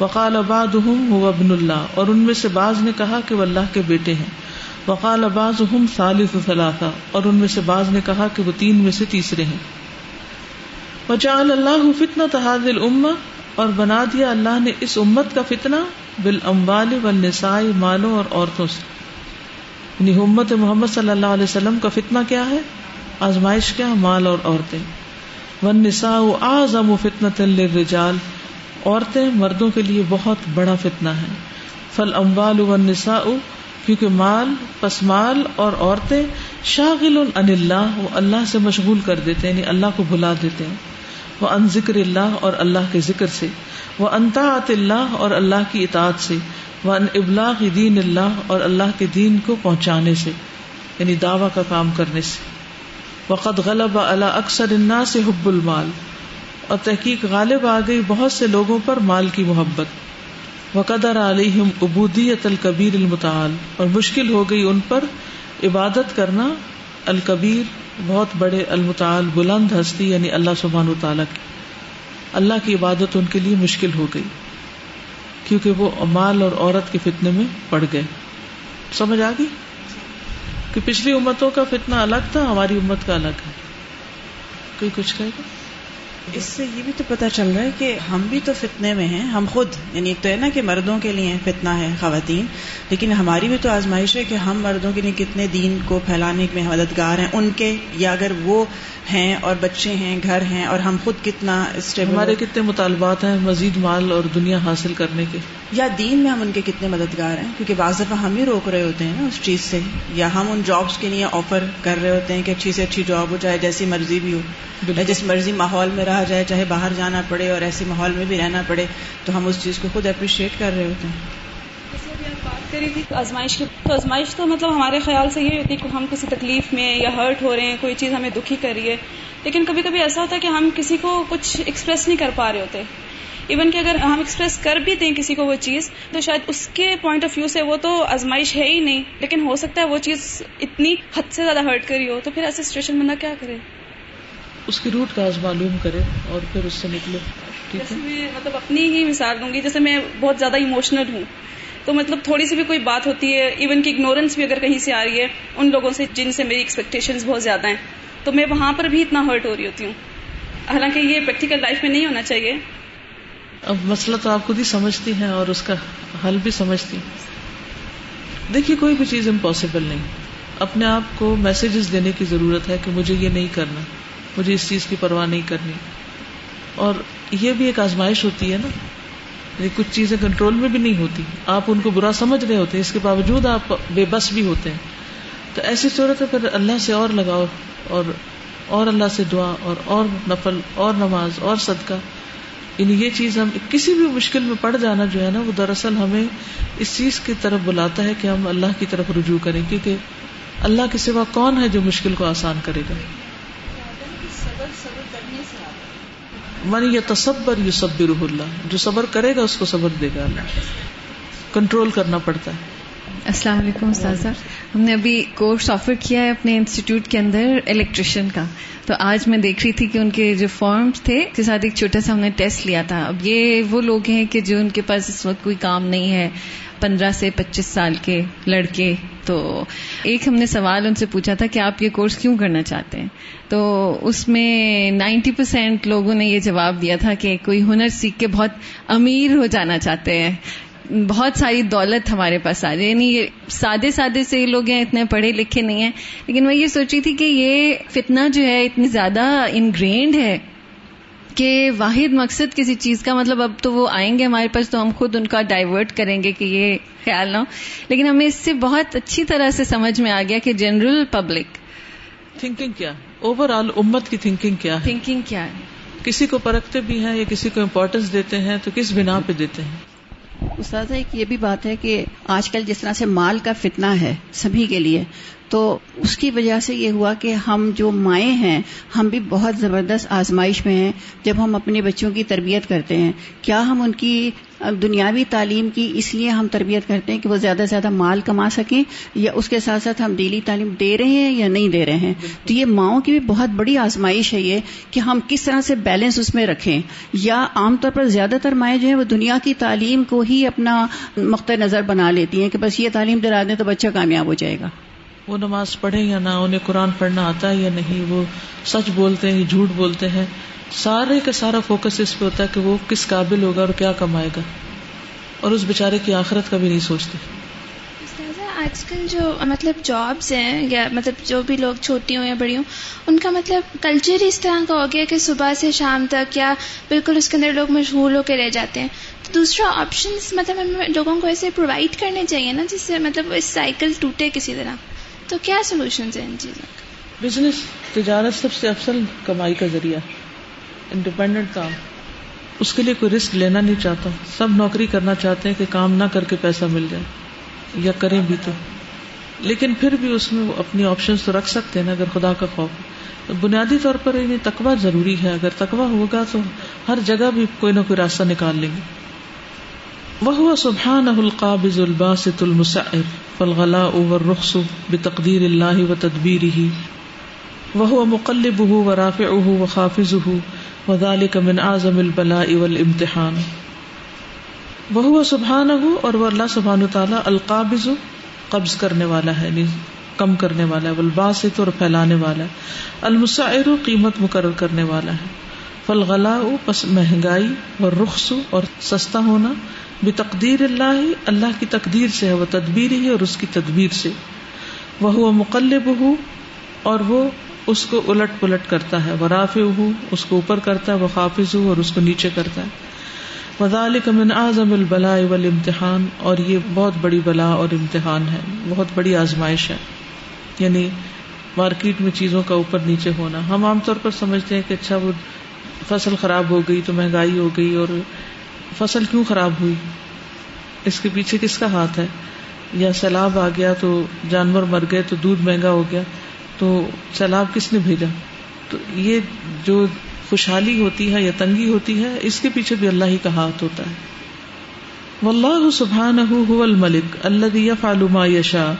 Speaker 1: وقال اباد ہوں ابن اللہ، اور ان میں سے بعض نے کہا کہ وہ اللہ کے بیٹے ہیں۔ وقال اباز ہم ثالث ثلاثہ اور ان میں سے بعض نے کہا کہ وہ تین میں سے تیسرے ہیں۔ وجعل اللہ فتنہ تحاد الامہ، اور بنا دیا اللہ نے اس امت کا فتنہ بالاموال والنساء، مالوں اور عورتوں سے۔ یعنی امت محمد صلی اللہ علیہ وسلم کا فتنہ کیا ہے؟ آزمائش کیا؟ مال اور عورتیں۔ والنساء اعظم فتنة للرجال، عورتیں مردوں کے لیے بہت بڑا فتنہ ہے۔ فل امبال نسا کیونکہ مال، پس مال اور عورتیں شاغل ان اللہ، وہ اللہ سے مشغول کر دیتے ہیں یعنی اللہ کو بھلا دیتے ہیں۔ وہ ان ذکر اللہ اور اللہ کے ذکر سے۔ وہ انطاط اللہ اور اللہ کی اطاعت سے۔ وہ ان ابلاغ دین اللہ اور اللہ کے دین کو پہنچانے سے یعنی دعوی کا کام کرنے سے۔ وقت غلب اللہ اکثر انا سے حب المال۔ اور تحقیق غالب آ گئی بہت سے لوگوں پر مال کی محبت۔ وقدر علیہم ابودیت الکبیر المتعال، اور مشکل ہو گئی ان پر عبادت کرنا الکبیر، بہت بڑے المتعال بلند ہستی یعنی اللہ سبحان تعالیٰ کی۔ اللہ کی عبادت ان کے لیے مشکل ہو گئی، کیونکہ وہ مال اور عورت کے فتنے میں پڑ گئے۔ سمجھ آ گئی؟ کہ پچھلی امتوں کا فتنا الگ تھا، ہماری امت کا الگ ہے۔ کوئی کچھ کہے گا؟
Speaker 6: اس سے یہ بھی تو پتا چل رہا ہے کہ ہم بھی تو فتنے میں ہیں، ہم خود یعنی ایک تو ہے نا کہ مردوں کے لیے فتنا ہے، خواتین، لیکن ہماری بھی تو آزمائش ہے کہ ہم مردوں کے لیے کتنے دین کو پھیلانے میں مددگار ہیں، ان کے، یا اگر وہ ہیں اور بچے ہیں گھر ہیں اور ہم خود کتنا
Speaker 1: ہمارے کتنے مطالبات ہیں مزید مال اور دنیا حاصل کرنے کے۔
Speaker 6: یا دین میں ہم ان کے کتنے مددگار ہیں؟ کیونکہ بعض دفعہ ہم ہی روک رہے ہوتے ہیں نا اس چیز سے۔ یا ہم ان جابس کے لیے آفر کر رہے ہوتے ہیں کہ اچھی سے اچھی جاب ہو جائے جیسی مرضی بھی ہو۔ جس مرضی ماحول میں رہا جائے چاہے باہر جانا پڑے اور ایسے ماحول میں بھی رہنا پڑے تو ہم اس چیز کو خود اپریشیٹ کر رہے ہوتے ہیں۔
Speaker 9: بات کری تھی آزمائش کی تو آزمائش تو مطلب ہمارے خیال سے یہ ہوتی ہے کہ ہم کسی تکلیف میں یا ہرٹ ہو رہے ہیں کوئی چیز ہمیں دکھی کر رہی ہے۔ لیکن کبھی کبھی ایسا ہوتا ہے کہ ہم کسی کو کچھ ایکسپریس نہیں کر پا رہے ہوتے۔ ایون کہ اگر ہم ایکسپریس کر بھی دیں کسی کو وہ چیز تو شاید اس کے پوائنٹ آف ویو سے وہ تو آزمائش ہے ہی نہیں۔ لیکن ہو سکتا ہے وہ چیز اتنی حد سے زیادہ ہرٹ کری ہو تو پھر ایسے سچویشن بندہ کیا کرے۔
Speaker 1: اس کی روٹ کا معلوم کرے اور پھر اس سے نکلے۔
Speaker 9: جیسے میں مطلب اپنی ہی مثال دوں گی جیسے میں بہت زیادہ ایموشنل ہوں۔ تو مطلب تھوڑی سی بھی کوئی بات ہوتی ہے ایون کی اگنورینس بھی اگر کہیں سے آ رہی ہے، ان لوگوں سے جن سے میری ایکسپیکٹیشن بہت زیادہ ہیں، تو میں وہاں پر بھی اتنا ہرٹ ہو رہی ہوتی ہوں۔ حالانکہ یہ پریکٹیکل لائف میں نہیں ہونا چاہیے۔
Speaker 1: اب مسئلہ تو آپ خود ہی سمجھتی ہیں اور اس کا حل بھی سمجھتی دیکھیے، کوئی بھی چیز امپاسبل نہیں۔ اپنے آپ کو میسجز دینے کی ضرورت ہے کہ مجھے یہ نہیں کرنا، مجھے اس چیز کی پرواہ نہیں کرنی۔ اور یہ بھی ایک آزمائش ہوتی ہے نا۔ یعنی کچھ چیزیں کنٹرول میں بھی نہیں ہوتی۔ آپ ان کو برا سمجھ رہے ہوتے ہیں، اس کے باوجود آپ بے بس بھی ہوتے ہیں۔ تو ایسی صورت ہے، پھر اللہ سے اور لگاؤ اور اور اللہ سے دعا اور اور نفل اور نماز اور صدقہ۔ یعنی یہ چیز ہم کسی بھی مشکل میں پڑ جانا جو ہے نا، وہ دراصل ہمیں اس چیز کی طرف بلاتا ہے کہ ہم اللہ کی طرف رجوع کریں، کیونکہ اللہ کے سوا کون ہے جو مشکل کو آسان کرے گا؟ من یہ تصبر یو صبر اللہ، جو صبر کرے گا اس کو صبر دے گا اللہ۔ کنٹرول کرنا پڑتا ہے۔
Speaker 10: السلام علیکم استاذہ۔ ہم نے ابھی کورس آفر کیا ہے اپنے انسٹیٹیوٹ کے اندر الیکٹریشین کا۔ تو آج میں دیکھ رہی تھی کہ ان کے جو فارمز تھے کے ساتھ ایک چھوٹا سا ہم نے ٹیسٹ لیا تھا۔ اب یہ وہ لوگ ہیں کہ جو ان کے پاس اس وقت کوئی کام نہیں ہے۔ پندرہ سے پچیس سال کے لڑکے، تو ایک ہم نے سوال ان سے پوچھا تھا کہ آپ یہ کورس کیوں کرنا چاہتے ہیں؟ تو اس میں نائنٹی پرسینٹ لوگوں نے یہ جواب دیا تھا کہ کوئی ہنر سیکھ کے بہت امیر ہو جانا چاہتے ہیں۔ بہت ساری دولت ہمارے پاس آ جائے یعنی یہ سادے سادے سے لوگ ہیں، اتنے پڑھے لکھے نہیں ہیں۔ لیکن میں یہ سوچی تھی کہ یہ فتنہ جو ہے، اتنی زیادہ انگرینڈ ہے۔ کہ واحد مقصد کسی چیز کا مطلب اب تو وہ آئیں گے ہمارے پاس تو ہم خود ان کا ڈائیورٹ کریں گے کہ یہ خیال نہ ہو۔ لیکن ہمیں اس سے بہت اچھی طرح سے سمجھ میں آ گیا کہ جنرل پبلک
Speaker 1: تھنکنگ کیا؟ اوور آل امت کی تھنکنگ کیا
Speaker 10: ہے؟ تھنکنگ کیا ہے؟
Speaker 1: کسی کو پرکھتے بھی ہیں یا کسی کو امپورٹینس دیتے ہیں تو کس بنا پہ دیتے ہیں؟
Speaker 11: استاد ایک یہ بھی بات ہے کہ آج کل جس طرح سے مال کا فتنہ ہے سبھی کے لیے تو اس کی وجہ سے یہ ہوا کہ ہم جو مائیں ہیں، ہم بھی بہت زبردست آزمائش میں ہیں جب ہم اپنے بچوں کی تربیت کرتے ہیں۔ کیا ہم ان کی دنیاوی تعلیم کی اس لیے ہم تربیت کرتے ہیں کہ وہ زیادہ سے زیادہ مال کما سکیں یا اس کے ساتھ ساتھ ہم دینی تعلیم دے رہے ہیں یا نہیں دے رہے ہیں؟ تو یہ ماؤں کی بھی بہت بڑی آزمائش ہے یہ کہ ہم کس طرح سے بیلنس اس میں رکھیں۔ یا عام طور پر زیادہ تر مائیں جو ہیں وہ دنیا کی تعلیم کو ہی اپنا مقطع نظر بنا لیتی ہیں کہ بس یہ تعلیم دلا دیں تو بچہ کامیاب ہو جائے گا۔
Speaker 1: وہ نماز پڑھے یا نہ انہیں قرآن پڑھنا آتا ہے یا نہیں، وہ سچ بولتے ہیں، جھوٹ بولتے ہیں۔ سارے کا سارا فوکس اس پہ ہوتا ہے کہ وہ کس قابل ہوگا اور کیا کمائے گا۔ اور اس بےچارے کی آخرت کا بھی نہیں سوچتے۔
Speaker 3: آج کل جو مطلب جابس ہیں یا مطلب جو بھی لوگ چھوٹی ہوں یا بڑی ہوں، ان کا مطلب کلچر اس طرح کا ہو گیا کہ صبح سے شام تک یا بالکل اس کے اندر لوگ مشغول ہو کے رہ جاتے ہیں۔ دوسرا آپشن مطلب ہمیں لوگوں کو ایسے پرووائڈ کرنے چاہیے نا جس سے مطلب اس سائیکل ٹوٹے کسی طرح۔ تو کیا سولوشن ہیں ان چیزوں کا
Speaker 1: بزنس تجارت سب سے افسل کمائی کا ذریعہ انڈیپینڈنٹ کام۔ اس کے لیے کوئی رسک لینا نہیں چاہتا۔ سب نوکری کرنا چاہتے ہیں کہ کام نہ کر کے پیسہ مل جائے۔ یا کریں بھی تو۔ لیکن پھر بھی اس میں وہ اپنی آپشن تو رکھ سکتے ہیں نا اگر خدا کا خوف بنیادی طور پر یعنی انہیں تقوا ضروری ہے۔ اگر تقوا ہوگا تو ہر جگہ بھی کوئی نہ کوئی راستہ نکال لیں گے۔ وہ سبحان القابض الباسط المسعر، فالغلاء والرخص بتقدیر اللہ و تدبیر ہی وہ مقلب ہو و رافع ہو و خافظ ہو وذالک من اعظم البلاء والامتحان. وہ سبحان ہو اور وہ اللہ سبحان تعالیٰ القابض، قبض کرنے والا ہے یعنی کم کرنے والا ہے الباسط اور پھیلانے والا ہے. المسعر قیمت مقرر کرنے والا ہے. فالغلاء پس مہنگائی اور رخص اور سستا ہونا بے تقدیر اللہ اللہ کی تقدیر سے ہے، وہ تدبیر ہی اور اس کی تدبیر سے۔ وہ مقلب ہو اور وہ اس کو الٹ پلٹ کرتا ہے۔ وہ رافع ہو اس کو اوپر کرتا ہے۔ وہ حافظ ہو اور اس کو نیچے کرتا ہے۔ وزالک من اعظم البلاء والامتحان، اور یہ بہت بڑی بلا اور امتحان ہے۔ بہت بڑی آزمائش ہے۔ یعنی مارکیٹ میں چیزوں کا اوپر نیچے ہونا۔ ہم عام طور پر سمجھتے ہیں کہ اچھا وہ فصل خراب ہو گئی تو مہنگائی ہو گئی اور فصل کیوں خراب ہوئی؟ اس کے پیچھے کس کا ہاتھ ہے؟ یا سیلاب آ گیا تو جانور مر گئے تو دودھ مہنگا ہو گیا، تو سیلاب کس نے بھیجا؟ تو یہ جو خوشحالی ہوتی ہے یا تنگی ہوتی ہے، اس کے پیچھے بھی اللہ ہی کا ہاتھ ہوتا ہے۔ واللہ سبحانہ هو الملک الذي يفعل ما يشاء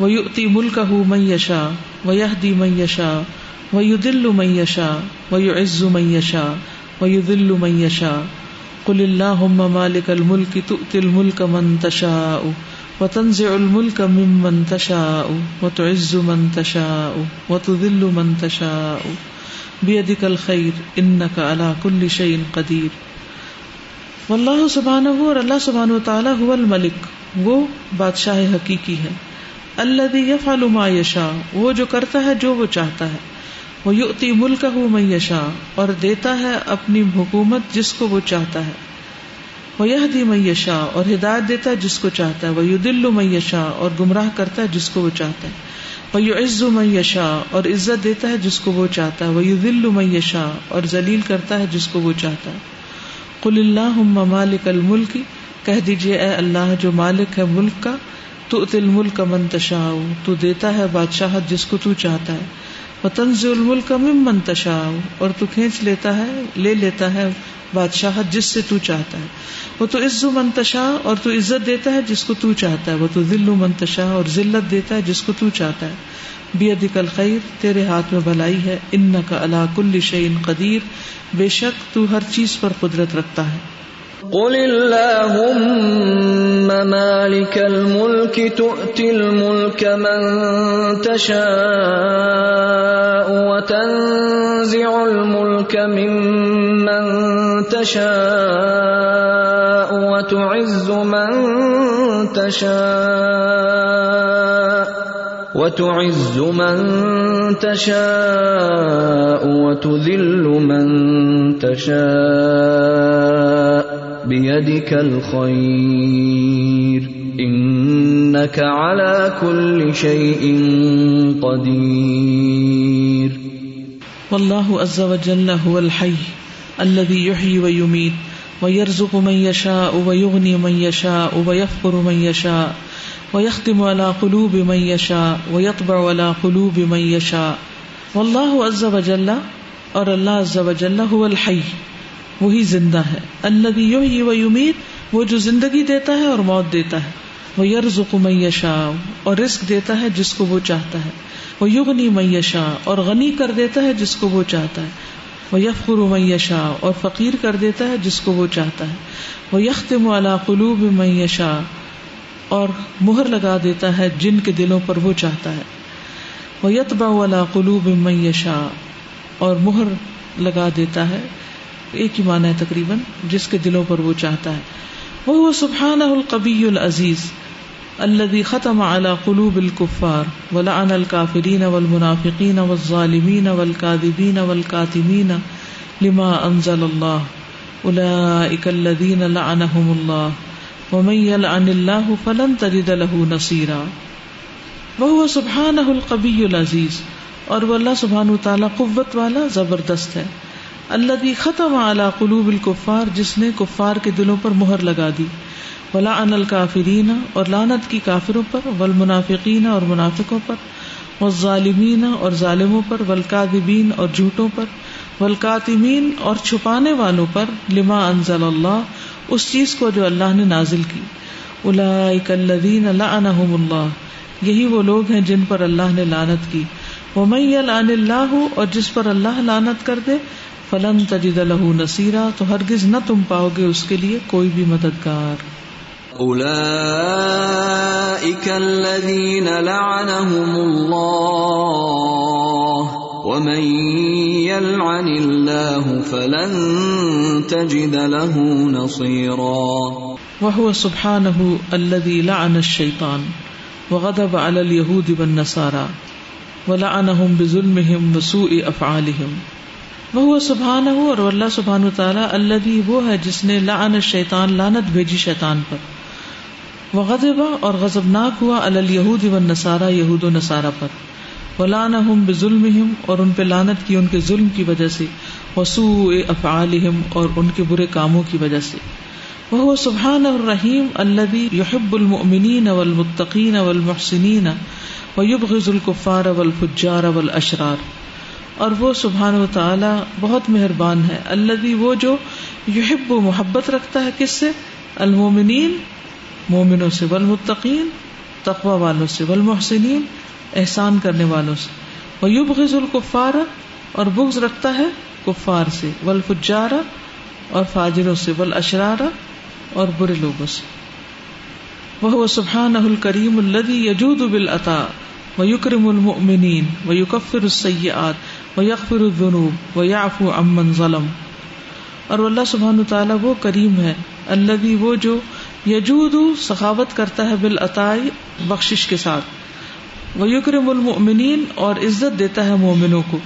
Speaker 1: ويؤتي ملكه من يشاء ويهدي من يشاء ويذل من يشاء ويعز من يشاء ويذل من يشاء قل اللهم مالك الملك تؤتي الملك من تشاء وتنزع الملك ممن تشاء وتعز من تشاء وتذل من تشاء بيدك الخير انك على كل شيء قدير واللہ سبحانہ اور اللہ سبحانہ وتعالی هو الملک وہ بادشاہ حقیقی ہے الذي يفعل ما يشاء وہ جو کرتا ہے جو وہ چاہتا ہے وہ یوتی ملک ہو میشا اور دیتا ہے اپنی حکومت جس کو وہ چاہتا ہے۔ وہ یہ دی میشا اور ہدایت دیتا ہے جس کو چاہتا ہے۔ وہ یو دل میشا اور گمراہ کرتا ہے جس کو وہ چاہتا ہے۔ وہ یو عز میشا اور عزت دیتا ہے جس کو وہ چاہتا ہے۔ وہ یو دل میشا اور ذلیل کرتا ہے جس کو وہ چاہتا ہے۔ قل اللہ مالک الملک کہہ دیجیے اے اللہ جو مالک ہے ملک کا تو تل ملک منتشا تو دیتا ہے بادشاہت جس کو تو چاہتا ہے۔ تنز الملک مم منتشا اور تو کھینچ لیتا ہے، لے لیتا ہے بادشاہت جس سے تو چاہتا ہے۔ وہ تو عز منتشا اور تو عزت دیتا ہے جس کو تو چاہتا ہے۔ وہ تو ذل منتشا اور ذلت دیتا ہے جس کو تو چاہتا ہے۔ بی ادک الخیر تیرے ہاتھ میں بھلائی ہے۔ ان کا اللہ کل شعین قدیر بے شک تو ہر چیز پر قدرت رکھتا ہے۔
Speaker 2: قل اللهم مالك الملك تؤتي الملك من تشاء وتنزع الملك ممن تشاء وتعز من تشاء وتعز من تشاء وتذل من تشاء بيدك الخير. انك على كل شيء قدير.
Speaker 1: والله عز وجل هو الحي الذي يحيي ويميت، ويرزق من يشاء، ويغني من يشاء ويفقر من يشاء، ويختم على قلوب من يشاء، ويطبع على قلوب من يشاء. والله عز وجل، اور اللہ عز وجل هو الحي وہی زندہ ہے۔ اللہ یو و یمید وہ جو زندگی دیتا ہے اور موت دیتا ہے۔ وہ یرز میشا اور رزق دیتا ہے جس کو وہ چاہتا ہے۔ وہ یغنی میشا اور غنی کر دیتا ہے جس کو وہ چاہتا ہے۔ وہ یفر میشا اور فقیر کر دیتا ہے جس کو وہ چاہتا ہے۔ وہ یختم والا قلوب میشا اور مہر لگا دیتا ہے جن کے دلوں پر وہ چاہتا ہے۔ وہ یتبا والا قلوب میشا اور مہر لگا دیتا ہے۔ ایک ہی مانا ہے تقریباً، جس کے دلوں پر وہ چاہتا ہے۔ وہ سبحان القبی العزیز الذي ختم على قلوب الكفار ولعن الكافرين والمنافقين والظالمين والكاذبين والكاتمين لما انزل الله اولئک الذین لعنهم اللہ۔ ومن يلعن اللہ فلن تجد له نصیرا۔ وہ سبحانہ القبی العزیز۔ اور وہ اللہ سبحانہ تعالیٰ قوت والا زبردست ہے۔ اللہ بھی ختم اعلی قلوب الکفار جس نے کفار کے دلوں پر مہر لگا دی۔ ولا ان الکافرین اور لانت کی کافروں پر ول منافقین اور منافقوں پر والظالمین اور ظالموں پر ولقادبین اور جھوٹوں پر ولقاتمین اور چھپانے والوں پر، لما انزل اللہ اس چیز کو جو اللہ نے نازل کی۔ اولئک الذین لعنهم اللہ یہی وہ لوگ ہیں جن پر اللہ نے لانت کی۔ ومن یلعن اللہ اور جس پر اللہ لانت کر دے فلن تجد له نصیرا تو ہرگز نہ تم پاؤ گے اس کے لیے کوئی بھی مددگار۔
Speaker 2: اولئک الذین لعنهم اللہ ومن يلعن الله فلن تجد له نصيرا
Speaker 1: وهو سبحانه الذي لعن الشيطان وغضب على اليهود والنصارى ولعنهم بظلمهم وسوء افعالهم وہ سبحان ہو اور اللہ سبحان تعالیٰ اللہ وہ ہے جس نے لعن الشیطان لانت بھیجی شیطان پر۔ وہ غذبہ اور غزبناک ہوا الہود و نسارا یہود و نصارہ پر۔ ولان ظلم اور ان پہ لانت کی ان کے ظلم کی وجہ سے۔ وسو افعالہم اور ان کے برے کاموں کی وجہ سے۔ وہ سبحان الرحیم اللہ یحب المؤمنین والمتقین والمحسنین۔ ویبغض الکفار والفجار والاشرار۔ اور وہ سبحان و تعالی بہت مہربان ہے۔ اللہ وہ جو یحب و محبت رکھتا ہے کس سے؟ المومنین مومنوں سے۔ والمتقین، تقوی والوں سے۔ والمحسنین، احسان کرنے والوں سے۔ ویبغض الکفار اور بغض رکھتا ہے کفار سے۔ والفجار اور فاجروں سے۔ والاشرار اور برے لوگوں سے۔ وہ سبحانہ الکریم الذی یجود بالعطاء ویکرم المؤمنین ویکفر السیئات۔ ویغفر الذنوب ویعفو عمن ظلم۔ اور اللہ سبحانہ تعالیٰ وہ کریم ہے اللہ وہ جو یجود سخاوت کرتا ہے بالعطائی بخشش کے ساتھ۔ وہ یکرم المؤمنین اور عزت دیتا ہے مومنوں کو۔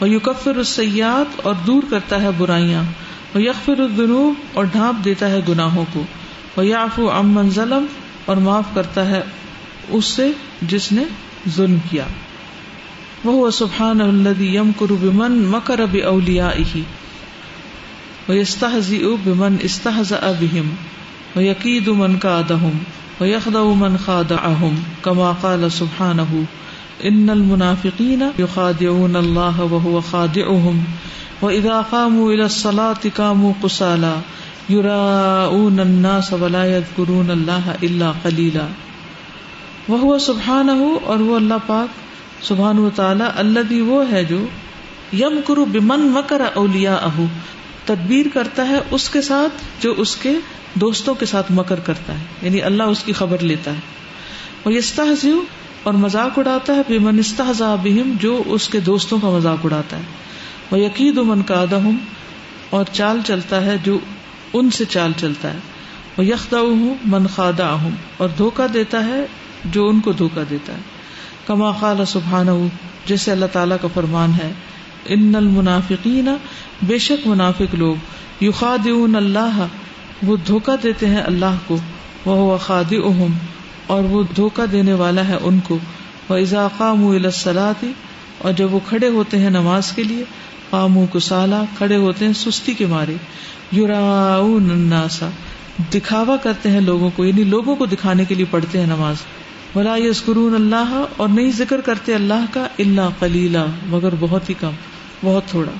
Speaker 1: وہ یکفر السیات اور دور کرتا ہے برائیاں۔ وہ یکفر الدنوب اور ڈھانپ دیتا ہے گناہوں کو۔ وہ یافو امن ظلم اور معاف کرتا ہے اس سے جس نے ظلم کیا۔ وہ سبحان الدی یم کرو بمن مکر اب اولیا وہ استحزی بمن استحز ابہم ويكيد من كادهم ويخدع من خادعهم كما قال سبحانه ان المنافقين يخادعون الله وهو خادعهم واذا قاموا الى الصلاه قاموا قسالا يراءون الناس ولا يذكرون الله الا قليلا وهو سبحانه اور وہ اللہ پاک سبحانہ و تعالی الذي وہ ہے جو یمکر بمن مکر اولیاءه تدبیر کرتا ہے اس کے ساتھ جو اس کے دوستوں کے ساتھ مکر کرتا ہے یعنی اللہ اس کی خبر لیتا ہے۔ وہ استحز اور مذاق اڑاتا ہے بے منستحزا بہم، جو اس کے دوستوں کا مذاق اڑاتا ہے۔ وہ یقید من کا اور چال چلتا ہے جو ان سے چال چلتا ہے۔ وہ یکدا من خادا ہوں اور دھوکا دیتا ہے جو ان کو دھوکا دیتا ہے۔ کما خال سبحان جیسے اللہ تعالیٰ کا فرمان ہے، ان المنافقین، بے شک منافق لوگ یوخاد اللہ، وہ دھوکا دیتے ہیں اللہ کو وہ خاد اہم اور وہ دھوکا دینے والا ہے ان کو۔ وہ اضاقام السلاتی اور جب وہ کھڑے ہوتے ہیں نماز کے لیے قام کو سالہ کھڑے ہوتے ہیں سستی کے مارے۔ یوراسا دکھاوا کرتے ہیں لوگوں کو یعنی لوگوں کو دکھانے کے لیے پڑھتے ہیں نماز۔ ولا یسکرون اللہ اور نہیں ذکر کرتے اللہ کا اللہ کلیلہ مگر بہت ہی کم، بہت تھوڑا۔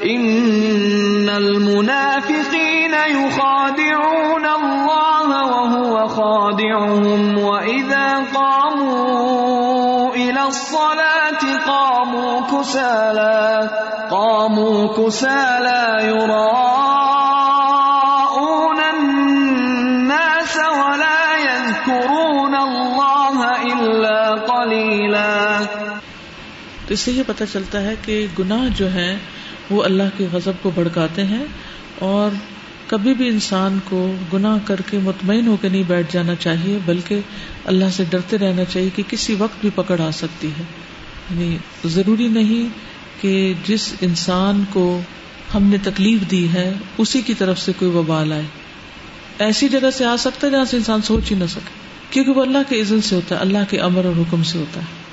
Speaker 2: ان المنافقين يخادعون الله وهو خادعهم واذا قاموا الى الصلاه قاموا كسالى قاموا كسالى يراءون
Speaker 1: تو اس سے یہ پتہ چلتا ہے کہ گناہ جو ہے وہ اللہ کے غضب کو بھڑکاتے ہیں اور کبھی بھی انسان کو گناہ کر کے مطمئن ہو کے نہیں بیٹھ جانا چاہیے، بلکہ اللہ سے ڈرتے رہنا چاہیے کہ کسی وقت بھی پکڑ آ سکتی ہے۔ یعنی ضروری نہیں کہ جس انسان کو ہم نے تکلیف دی ہے، اسی کی طرف سے کوئی وبال آئے ایسی جگہ سے آ سکتا ہے جہاں سے انسان سوچ ہی نہ سکے، کیونکہ وہ اللہ کے عزن سے ہوتا ہے، اللہ کے امر اور حکم سے ہوتا ہے۔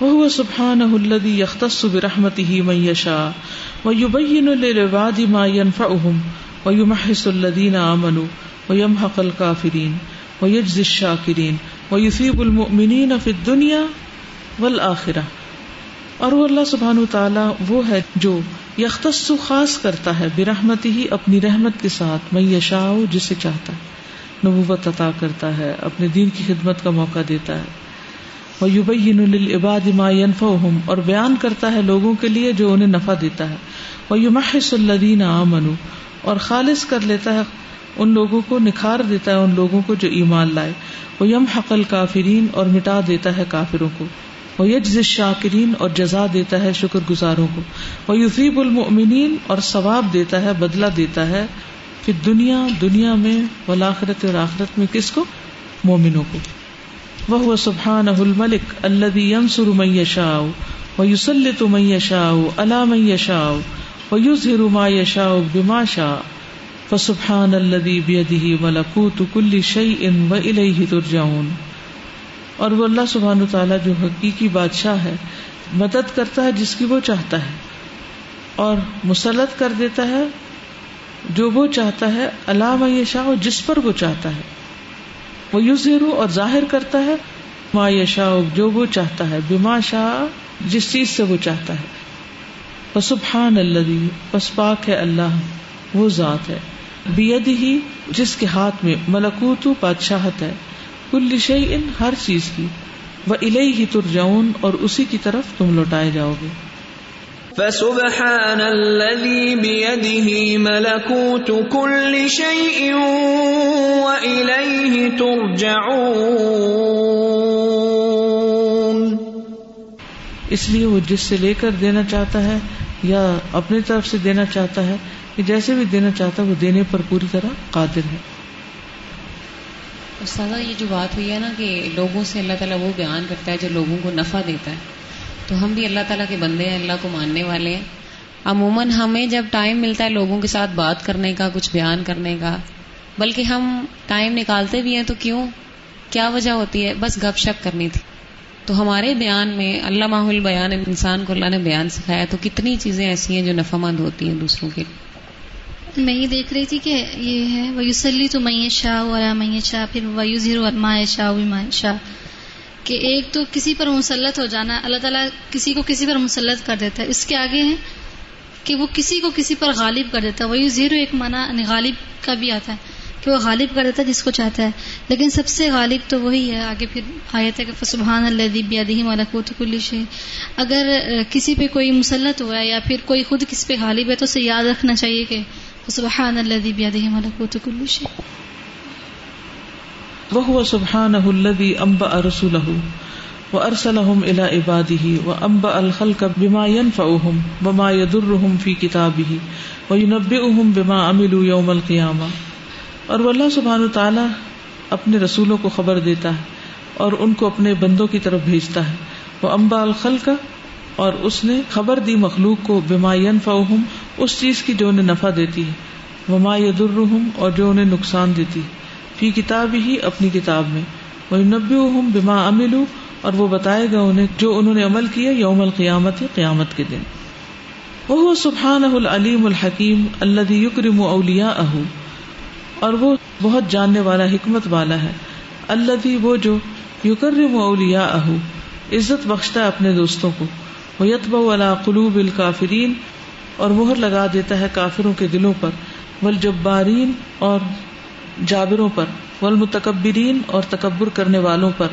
Speaker 1: وہ سبحان الدی یختص برحمتی ہی میشا و یبین للعباد ما ينفعهم ويمحص الذين آمنوا ويمحق الكافرين ويجزي الشاكرين ويثيب المؤمنين في الدنيا والآخرة۔ اور وہ اللہ سبحان تعالیٰ وہ ہے جو یختص خاص کرتا ہے برحمتی ہی اپنی رحمت کے ساتھ میں یشا جسے چاہتا ہے، نبوت عطا کرتا ہے، اپنے دین کی خدمت کا موقع دیتا ہے۔ وہ یوبین العباد ما ينفعهم، اور بیان کرتا ہے لوگوں کے لیے جو انہیں نفع دیتا ہے۔ وہ یمحص الذین آمنوا، اور خالص کر لیتا ہے ان لوگوں کو، نکھار دیتا ہے ان لوگوں کو جو ایمان لائے۔ وہ یم حقل کافرین اور مٹا دیتا ہے کافروں کو۔ وہ یجز شاکرین اور جزا دیتا ہے شکر گزاروں کو۔ وہ یوفیب المؤمنین اور ثواب دیتا ہے، بدلہ دیتا ہے پھر دنیا دنیا میں ولاخرت اور آخرت میں کس کو؟ مومنوں کو۔ وہ سبحان الملک اللہ ینسر من یشاء و یسلط من یشاء علی من یشاء و یظہر ما یشاء بما شاء فسبحان الذي بيده ملكوت كل شيء واليه ترجعون اور وہ اللہ سبحان تعالیٰ جو حقیقی بادشاہ ہے، مدد کرتا ہے جس کی وہ چاہتا ہے اور مسلط کر دیتا ہے جو وہ چاہتا ہے اللہ میں شاہ جس پر وہ چاہتا ہے۔ وہ یو زیرو اور ظاہر کرتا ہے، ما شاہ جو وہ چاہتا ہے، بما شاہ جس چیز سے وہ چاہتا ہے۔ سبحان اللہ بس پاک ہے اللہ، وہ ذات ہے۔ بید ہی جس کے ہاتھ میں ملکوت بادشاہت ہے۔ کل شعی ان ہر چیز کی۔ وہ الہی ہی ترجعون، اور اسی کی طرف تم لوٹائے جاؤ گے۔
Speaker 2: فسبحان الذي بيده ملكوت كل شيء وإليه ترجعون.
Speaker 1: اس لیے وہ جس سے لے کر دینا چاہتا ہے یا اپنی طرف سے دینا چاہتا ہے کہ جیسے بھی دینا چاہتا ہے وہ دینے پر پوری طرح قادر ہے۔
Speaker 12: استاذہ یہ جو بات ہوئی ہے نا کہ لوگوں سے اللہ تعالیٰ وہ بیان کرتا ہے جو لوگوں کو نفع دیتا ہے۔ تو ہم بھی اللہ تعالیٰ کے بندے ہیں، اللہ کو ماننے والے ہیں۔ عموماً ہمیں جب ٹائم ملتا ہے لوگوں کے ساتھ بات کرنے کا، کچھ بیان کرنے کا، بلکہ ہم ٹائم نکالتے بھی ہیں تو کیوں؟ کیا وجہ ہوتی ہے؟ بس گپ شپ کرنی تھی۔ تو ہمارے بیان میں اللہ ماحول بیان، انسان کو اللہ نے بیان سکھایا تو کتنی چیزیں ایسی ہیں جو نفع مند ہوتی ہیں دوسروں کے لیے؟
Speaker 13: میں یہ دیکھ رہی تھی کہ یہ ہے ویوسلی تو میں شاہ والا میں شاہ پھر ویو زیرو شاہ ماں شاہ کہ ایک تو کسی پر مسلط ہو جانا، اللہ تعالیٰ کسی کو کسی پر مسلط کر دیتا ہے۔ اس کے آگے ہے کہ وہ کسی کو کسی پر غالب کر دیتا ہے۔ وہی زیرو ایک معنی یعنی غالب کا بھی آتا ہے کہ وہ غالب کر دیتا ہے جس کو چاہتا ہے۔ لیکن سب سے غالب تو وہی ہے۔ آگے پھر آیت ہے کہ سبحان اللہ دیبیادی ملکوت کل شے اگر کسی پہ کوئی مسلط ہوا ہے یا پھر کوئی خود کس پہ غالب ہے تو اسے یاد رکھنا چاہیے کہ سبحان اللہ دیبیادی ملکوت کل شے
Speaker 1: وہ سبحان الذي انبأ رسوله وارسلهم الى عباده وانبأ الخلق بما ينفعهم وما يضرهم في كتابه وينبئهم بما عملوا يوم القيامه اور وہ اللہ سبحان تعالی اپنے رسولوں کو خبر دیتا ہے اور ان کو اپنے بندوں کی طرف بھیجتا ہے وہ امبا الخلق اور اس نے خبر دی مخلوق کو بما ينفعهم اس چیز کی جو انہیں نفع دیتی ہے وما يضرهم اور جو انہیں نقصان دیتی ہے فی کتاب ہی اپنی کتاب میں۔ وہ نبی بما امل اور وہ بتائے گا انہیں جو انہوں نے عمل کیا یوم القیامت، قیامت کے دن۔ وہ سبحان العلیم الحکیم اللہ یکرم اولیا اہ اور وہ بہت جاننے والا، حکمت والا ہے۔ اللہ وہ جو یکرم اولیا اہ عزت بخشتا ہے اپنے دوستوں کو۔ وہ یتب والا قلوب الکافرین اور مہر لگا دیتا ہے کافروں کے دلوں پر۔ ولجبارین اور جابروں پر والمتکبرین اور تکبر کرنے والوں پر۔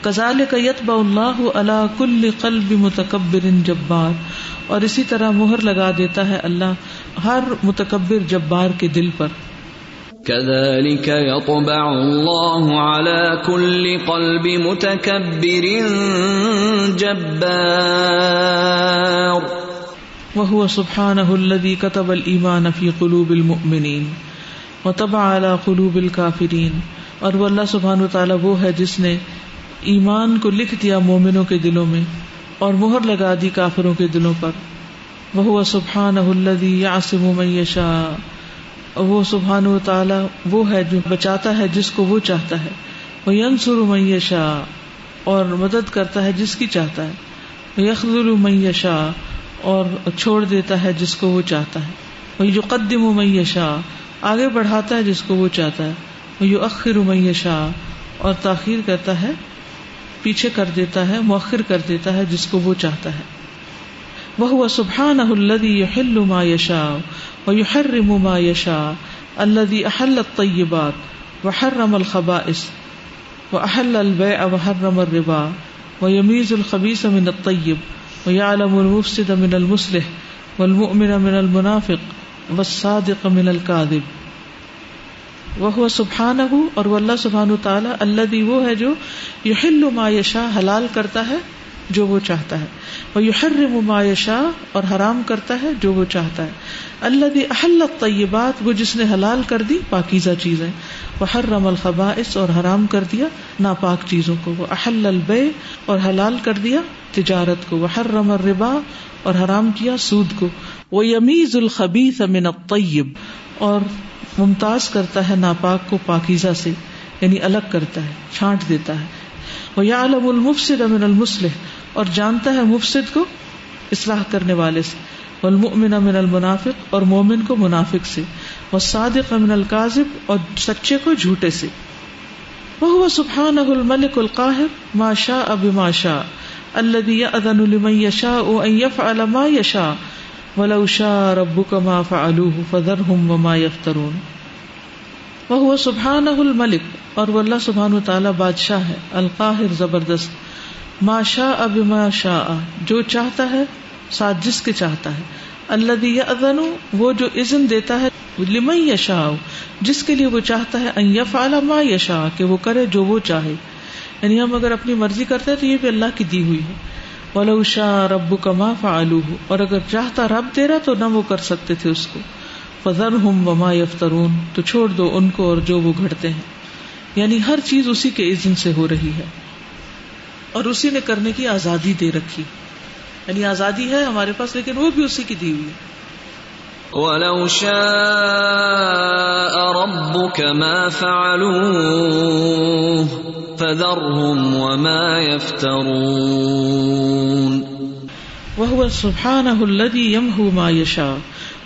Speaker 1: کزال کا یتبا اللہ اللہ کل قلب متکبر جبار۔ اور اسی طرح مہر لگا دیتا ہے اللہ ہر متکبر جبار کے دل پر۔
Speaker 2: كذلك يطبع الله على كل قلب متكبر جبار۔
Speaker 1: وهو سبحانه الذي كتب الإيمان في قلوب المؤمنين وطبع على قلوب الكافرين۔ اور وہ اللہ سبحان و تعالیٰ وہ ہے جس نے ایمان کو لکھ دیا مومنوں کے دلوں میں اور مہر لگا دی کافروں کے دلوں پر۔ وہ سبحان الدی یاسم میشا وہ سبحان و تعالی وہ ہے جو بچاتا ہے جس کو وہ چاہتا ہے۔ وہ ینسر میشا اور مدد کرتا ہے جس کی چاہتا ہے۔ وہ یخل میشا اور چھوڑ دیتا ہے جس کو وہ چاہتا ہے۔ وہ جو قدم میشا آگے بڑھاتا ہے جس کو وہ چاہتا ہے۔ وہ یو اخر میشا اور تاخیر کرتا ہے، پیچھے کر دیتا ہے، مؤخر کر دیتا ہے جس کو وہ چاہتا ہے۔ وہ سبحان الدی یحل ما یشا و یحرم ما یشا الدی احل الطیبات وحرم الخبائث واحل البيع وحرم الربا ويميز الخبيث من الطيب ويعلم المفسد من المصلح والمؤمن من المنافق والصادق من الكاذب. وہ سبحان ہو اور وہ اللہ سبحان تعالیٰ اللہ دی وہ ہے جو یحل ما یشا حلال کرتا ہے جو وہ چاہتا ہے۔ وہ یحرم ما یشا اور حرام کرتا ہے جو وہ چاہتا ہے۔ اللہ دی احل طیبات وہ جس نے حلال کر دی، پاکیزہ چیزیں وہ حرم الخبائث اور حرام کر دیا، ناپاک چیزوں کو۔ وہ احل البے اور حلال کر دیا تجارت کو۔ وہ حرم الربا اور حرام کیا سود کو۔ وہ یمیز الخبیث من الطیب اور ممتاز کرتا ہے ناپاک کو پاکیزہ سے یعنی الگ کرتا ہے، چھانٹ دیتا ہے۔ وہ یا علم المفسد امن المسلح اور جانتا ہے مفسد کو اصلاح کرنے والے سے۔ والمؤمن من المنافق اور مومن کو منافق سے۔ وہ صادق من القاذب اور سچے کو جھوٹے سے۔ وہ سبحان الملک القاہر ما شاء اب ما شاء الذي يأذن لمن يشاء ان يفعل ما يشاء۔ ولو شاء ربك ما فعلوه فذرهم وما يفترون. وهو سبحانه الملك، اور وہ اللہ سبحانہ تعالی بادشاہ ہے، القاہر زبردست۔ ما شاء بما شاء، جو چاہتا ہے، ساتھ جس کے چاہتا ہے۔ اللہ اذن وہ جو اذن دیتا ہے، لمن یشا جس کے لیے وہ چاہتا ہے، ان یفعل ما یشا کہ وہ کرے جو وہ چاہے۔ یعنی ہم اگر اپنی مرضی کرتے ہیں تو یہ بھی اللہ کی دی ہوئی ہے۔ ولو شا رب کما فعلو اور اگر چاہتا رب تیرا تو نہ وہ کر سکتے تھے اس کو۔ فضر ہم وما یفترون۔ تو چھوڑ دو ان کو اور جو وہ گھڑتے ہیں۔ یعنی ہر چیز اسی کے عزن سے ہو رہی ہے۔ اور اسی نے کرنے کی آزادی دے رکھی۔ یعنی آزادی ہے ہمارے پاس، لیکن وہ بھی اسی کی دی ہوئی ہے۔
Speaker 2: ولو شاء ربك ما فعلوه فذرهم وما يفترون.
Speaker 1: وهو سبحانه الذي يمحو ما يشاء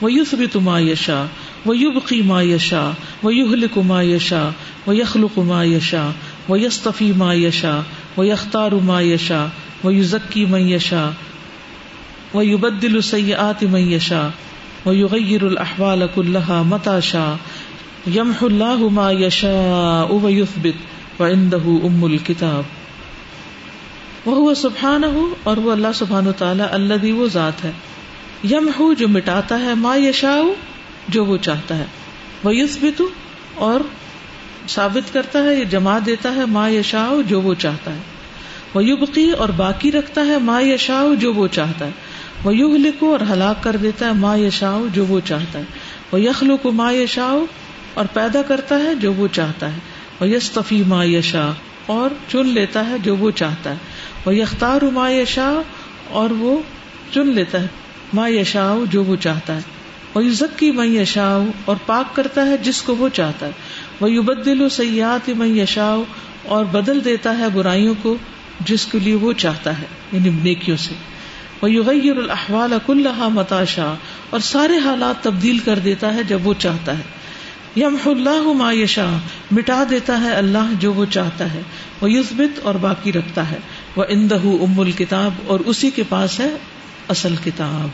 Speaker 1: ويثبت ما يشاء ويبقي ما يشاء ويهلك ما يشاء ويخلق ما يشاء ويصطفي ما يشاء ويختار ما يشاء ويزكي من يشاء ويبدل سيئات من يشاء ويغير الأحوال كلها متى شاء. يمحو الله ما يشاء ويثبت. وعنده أم الكتاب. وهو سبحانه اور وہ اللہ سبحانہ تعالی الذي وہ ذات ہے. یمحو جو مٹاتا ہے ما یشاء جو وہ چاہتا ہے. وہ اور ثابت کرتا ہے یہ جما دیتا ہے ما یشاء جو وہ چاہتا ہے. وہ اور باقی رکھتا ہے ما یشاء جو وہ چاہتا ہے. وہ یوگ لکھو اور ہلاک کر دیتا ہے ماں یشاؤ جو وہ چاہتا ہے۔ وہ یخلو کو ماں یشاؤ اور پیدا کرتا ہے جو وہ چاہتا ہے۔ وہ یستفی ماں یشا اور چن لیتا ہے جو وہ چاہتا ہے۔ وہ یختار ماں یشا اور وہ چن لیتا ہے۔ ماں یشاؤ جو وہ چاہتا ہے۔ وہ یوزکی میں یشاؤ اور پاک کرتا ہے جس کو وہ چاہتا ہے۔ وہ یوبدل و سیاحت میں یشاؤ اور بدل دیتا ہے برائیوں کو جس کے لیے وہ چاہتا ہے۔ یعنی نیکیوں سے۔ یغیر الحوال کلحا متاشا اور سارے حالات تبدیل کر دیتا ہے جب وہ چاہتا ہے۔ یم اللہ ما یشا مٹا دیتا ہے اللہ جو وہ چاہتا ہے۔ وہ یوزبت اور باقی رکھتا ہے۔ وہ اندہ ام الکتاب اور اسی کے پاس ہے اصل کتاب۔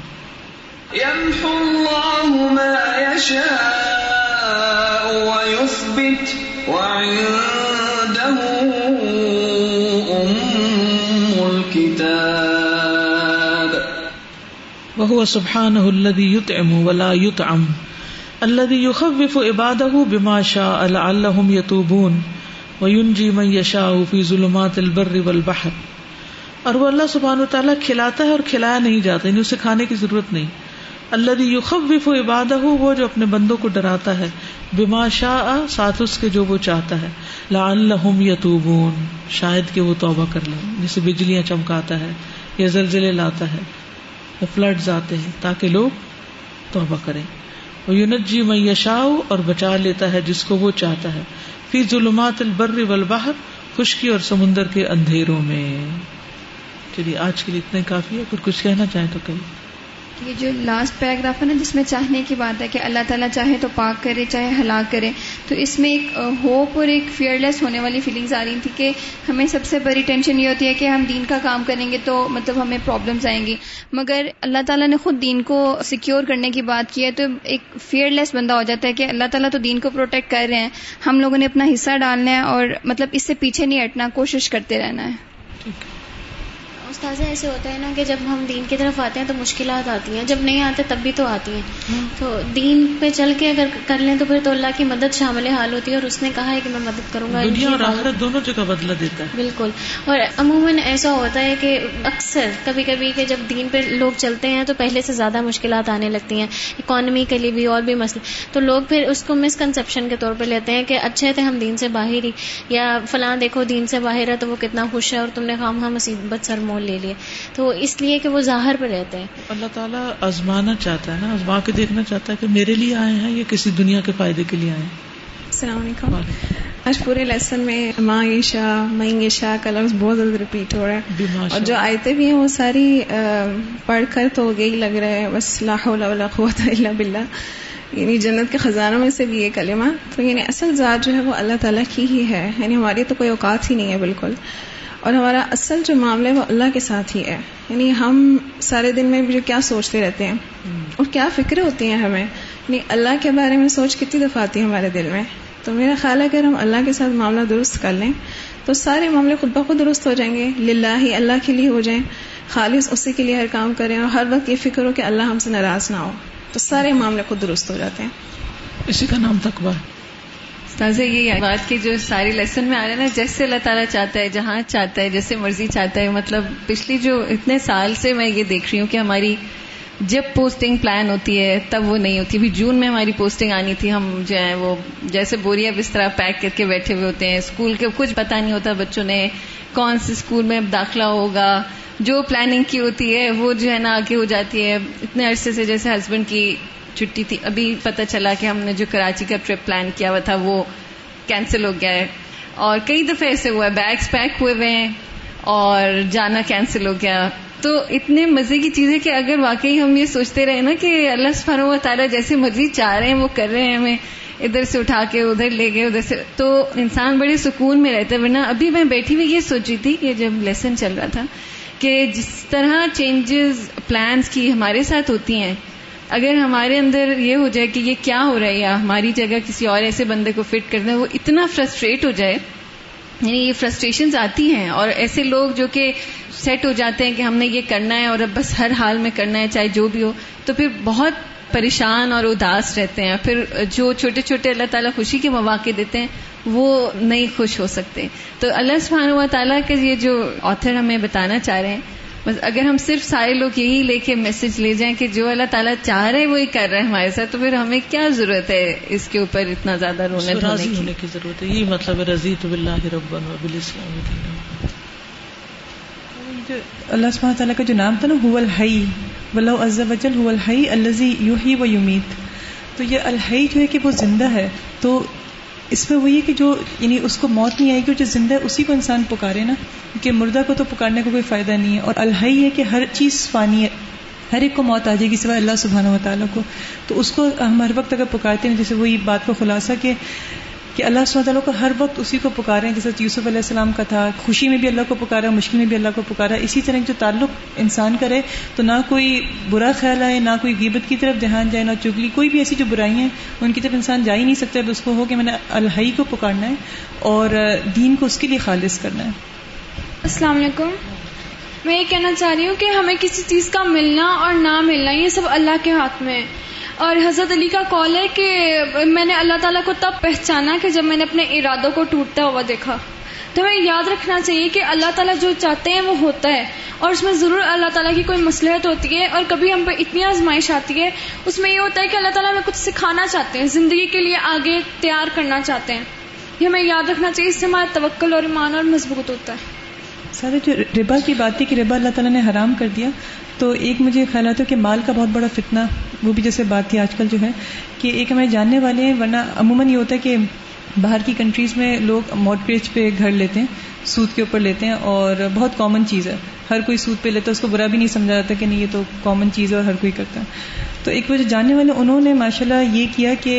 Speaker 1: وہ سبحان الذي يطعم ولا يطعم، الذي يخوف عباده بما شاء لعلهم يتوبون، وينجي من يشاء في ظلمات البر والبحر۔ اور وہ اللہ سبحان و تعالیٰ کھلاتا ہے اور کھلایا نہیں جاتا یعنی اسے کھانے کی ضرورت نہیں۔ اللہ یخوف عبادہ وہ جو اپنے بندوں کو ڈراتا ہے، بما شاء ساتھ اس کے جو وہ چاہتا ہے۔ لعلهم يتوبون شاید کہ وہ توبہ کر لیں جسے بجلیاں چمکاتا ہے یا زلزلے لاتا ہے۔ فلڈز آتے ہیں تاکہ لوگ توبہ کریں۔ وہ یونت جی میشاؤ اور بچا لیتا ہے جس کو وہ چاہتا ہے۔ فی ظلمات البر والبحر، خشکی اور سمندر کے اندھیروں میں۔ چلیے، آج کے لیے اتنے کافی ہے۔ اگر کچھ کہنا چاہیں تو کہیں
Speaker 3: یہ جو لاسٹ پیراگراف ہے نا، جس میں چاہنے کی بات ہے کہ اللہ تعالیٰ چاہے تو پاک کرے، چاہے ہلاک کرے، تو اس میں ایک ہوپ اور ایک فیئر لیس ہونے والی فیلنگز آ رہی تھی کہ ہمیں سب سے بڑی ٹینشن یہ ہوتی ہے کہ ہم دین کا کام کریں گے تو مطلب ہمیں پرابلمس آئیں گی۔ مگر اللہ تعالیٰ نے خود دین کو سیکیور کرنے کی بات کی ہے تو ایک فیئر لیس بندہ ہو جاتا ہے کہ اللہ تعالیٰ تو دین کو پروٹیکٹ کر رہے ہیں۔ ہم لوگوں نے اپنا حصہ ڈالنا ہے اور مطلب اس سے پیچھے نہیں ہٹنا، کوشش کرتے رہنا ہے۔
Speaker 7: استاذہ ایسے ہوتا ہے نا کہ جب ہم دین کی طرف آتے ہیں تو مشکلات آتی ہیں جب نہیں آتے تب بھی تو آتی ہیں۔ تو دین پہ چل کے اگر کر لیں تو پھر تو اللہ کی مدد شامل حال ہوتی ہے اور اس نے کہا ہے کہ میں مدد کروں گا
Speaker 1: دنیا اور آخرت دونوں جگہ بدلا دیتا ہے۔
Speaker 7: بالکل۔ اور عموماً ایسا ہوتا ہے کہ اکثر کبھی کبھی کہ جب دین پہ لوگ چلتے ہیں تو پہلے سے زیادہ مشکلات آنے لگتی ہیں اکانومی کے لیے بھی اور بھی مسئلے۔ تو لوگ پھر اس کو مسکنسپشن کے طور پہ لیتے ہیں کہ اچھے تھے ہم دین سے باہر ہی یا فلاں دیکھو دین سے باہر ہے تو وہ کتنا خوش ہے اور تم نے خام ہاں مصیبت سر مول لے لیے۔ تو اس لیے کہ وہ ظاہر پہ رہتے ہیں۔
Speaker 1: اللہ تعالیٰ آزمانا چاہتا ہے نا آزما کے دیکھنا چاہتا ہے کہ میرے لیے آئے ہیں یا کسی دنیا کے فائدے کے لیے آئے ہیں۔
Speaker 14: السلام علیکم۔ آج پورے لیسن میں ماں شاہ مئیں شاہ کا لفظ بہت زیادہ ریپیٹ ہو رہا ہے۔ اور جو آیتیں بھی ہیں وہ ساری پڑھ کر تو یہی لگ رہا ہے۔ بس لاہ قوت اللہ بلّہ یعنی جنت کے خزانوں میں سے بھی یہ کلمہ۔ تو یعنی اصل ذات جو ہے وہ اللہ تعالیٰ کی ہی ہے۔ یعنی ہماری تو کوئی اوقات ہی نہیں ہے بالکل۔ اور ہمارا اصل جو معاملہ ہے وہ اللہ کے ساتھ ہی ہے۔ یعنی ہم سارے دن میں بھی کیا سوچتے رہتے ہیں اور کیا فکریں ہوتی ہیں ہمیں۔ یعنی اللہ کے بارے میں سوچ کتنی دفعہ آتی ہے ہمارے دل میں۔ تو میرا خیال ہے اگر ہم اللہ کے ساتھ معاملہ درست کر لیں تو سارے معاملے خود بخود درست ہو جائیں گے۔ للہ ہی اللہ کے لیے ہو جائیں۔ خالص اسی کے لیے ہر کام کریں اور ہر وقت یہ فکر ہو کہ اللہ ہم سے ناراض نہ ہو۔ تو سارے معاملے خود درست ہو جاتے ہیں۔
Speaker 1: اسی کا نام تقبہ
Speaker 10: تازہ یہ بات کی جو ساری لیسن میں آ رہے نا، جیسے اللہ تعالیٰ چاہتا ہے، جہاں چاہتا ہے، جیسے مرضی چاہتا ہے مطلب پچھلی جو اتنے سال سے میں یہ دیکھ رہی ہوں کہ ہماری جب پوسٹنگ پلان ہوتی ہے، تب وہ نہیں ہوتی۔ ابھی جون میں ہماری پوسٹنگ آنی تھی، ہم جو ہے وہ جیسے بوریا بستر پیک کر کے بیٹھے ہوئے ہوتے ہیں۔ اسکول کے کچھ پتا نہیں ہوتا بچوں نے کون سے اسکول میں داخلہ ہوگا۔ جو پلاننگ کی ہوتی ہے، وہ جو ہے نا آگے ہو جاتی ہے۔ اتنے عرصے سے جیسے ہسبینڈ کی چھٹی تھی۔ ابھی پتہ چلا کہ ہم نے جو کراچی کا ٹرپ پلان کیا ہوا تھا، وہ کینسل ہو گیا ہے۔ اور کئی دفعہ ایسے ہوا ہے بیگس پیک ہوئے ہوئے ہیں اور جانا کینسل ہو گیا۔ تو اتنے مزے کی چیز ہے کہ اگر واقعی ہم یہ سوچتے رہے نا کہ اللہ سبحانہ و تعالیٰ جیسے مرضی چاہ رہے ہیں، وہ کر رہے ہیں ہمیں۔ ادھر سے اٹھا کے ادھر لے گئے، ادھر سے۔ تو انسان بڑے سکون میں رہتا ہے۔ ورنہ ابھی میں بیٹھی ہوئی یہ سوچ رہی تھی کہ جب لیسن چل رہا تھا کہ جس طرح چینجز پلانس کی ہمارے ساتھ ہوتی ہیں اگر ہمارے اندر یہ ہو جائے کہ یہ کیا ہو رہا ہے یا ہماری جگہ کسی اور ایسے بندے کو فٹ کرنا ہے، وہ اتنا فرسٹریٹ ہو جائے۔ یعنی یہ فرسٹریشن آتی ہیں اور ایسے لوگ جو کہ سیٹ ہو جاتے ہیں کہ ہم نے یہ کرنا ہے اور اب بس ہر حال میں کرنا ہے، چاہے جو بھی ہو، تو پھر بہت پریشان اور اداس رہتے ہیں۔ پھر جو چھوٹے چھوٹے اللہ تعالیٰ خوشی کے مواقع دیتے ہیں، وہ نہیں خوش ہو سکتے۔ تو اللہ سبحانہ و تعالیٰ کے یہ جو آتھر ہمیں بتانا چاہ رہے ہیں بس اگر ہم صرف سارے لوگ یہی لے کے میسج لے جائیں کہ جو اللہ تعالیٰ چاہ رہے وہی کر رہے ہیں ہمارے ساتھ تو پھر ہمیں کیا ضرورت ہے اس کے اوپر اتنا زیادہ رونے
Speaker 1: ہونے کی ضرورت ہے۔ یہی مطلب ہے رضی تو اللہ
Speaker 8: اللہ سبحانہ تعالیٰ کا جو نام تھا نا ہو الحی ولو عز وجل ہو الحی الزی یو ہی و یومیت تو یہ الحی جو ہے کہ وہ زندہ ہے تو اس میں وہی ہے کہ جو یعنی اس کو موت نہیں آئے گی جو زندہ ہے اسی کو انسان پکارے نا کہ مردہ کو تو پکارنے کا کوئی فائدہ نہیں ہے۔ اور الحائی ہے کہ ہر چیز فانی ہے، ہر ایک کو موت آ جائے گی سوائے اللہ سبحانہ و تعالیٰ کو۔ تو اس کو ہم ہر وقت اگر پکارتے ہیں، جیسے وہی بات کا خلاصہ کہ کہ اللہ سب تعالیٰ کو ہر وقت اسی کو پکارے جیسے یوسف علیہ السلام کا تھا، خوشی میں بھی اللہ کو پکارا، مشکل میں بھی اللہ کو پکارا، اسی طرح جو تعلق انسان کرے تو نہ کوئی برا خیال آئے، نہ کوئی غیبت کی طرف دھیان جائے، نہ چگلی، کوئی بھی ایسی جو برائی ہیں، ان کی طرف انسان جا ہی نہیں سکتا اس کو ہو کہ میں نے الحی کو پکارنا ہے اور دین کو اس کے لیے خالص کرنا ہے۔
Speaker 15: السلام علیکم۔ میں یہ کہنا چاہ رہی ہوں کہ ہمیں کسی چیز کا ملنا اور نہ ملنا، یہ سب اللہ کے ہاتھ میں ہے۔ اور حضرت علی کا کال ہے کہ میں نے اللہ تعالیٰ کو تب پہچانا کہ جب میں نے اپنے ارادوں کو ٹوٹتا ہوا دیکھا۔ تو ہمیں یاد رکھنا چاہیے کہ اللہ تعالیٰ جو چاہتے ہیں وہ ہوتا ہے اور اس میں ضرور اللہ تعالیٰ کی کوئی مصلحت ہوتی ہے اور کبھی ہم پہ اتنی آزمائش آتی ہے۔ اس میں یہ ہوتا ہے کہ اللہ تعالیٰ ہمیں کچھ سکھانا چاہتے ہیں، زندگی کے لیے آگے تیار کرنا چاہتے ہیں۔ یہ ہمیں یاد رکھنا چاہیے، اس سے ہمارا توکل اور ایمان اور مضبوط ہوتا ہے۔
Speaker 8: سارے جو ربا کی بات تھی کہ ربا اللہ تعالیٰ نے حرام کر دیا تو ایک مجھے خیال آتا ہے کہ مال کا بہت بڑا فتنہ وہ بھی جیسے بات تھی آج کل جو ہے کہ ایک ہمیں جاننے والے ہیں، ورنہ عموماً یہ ہوتا ہے کہ باہر کی کنٹریز میں لوگ مارٹگیج پہ گھر لیتے ہیں، سود کے اوپر لیتے ہیں اور بہت کامن چیز ہے۔ ہر کوئی سود پہ لیتا ہے، اس کو برا بھی نہیں سمجھا جاتا کہ نہیں، یہ تو کامن چیز ہے اور ہر کوئی کرتا ہے۔ تو ایک وجہ جاننے والے، انہوں نے ماشاء اللہ یہ کیا کہ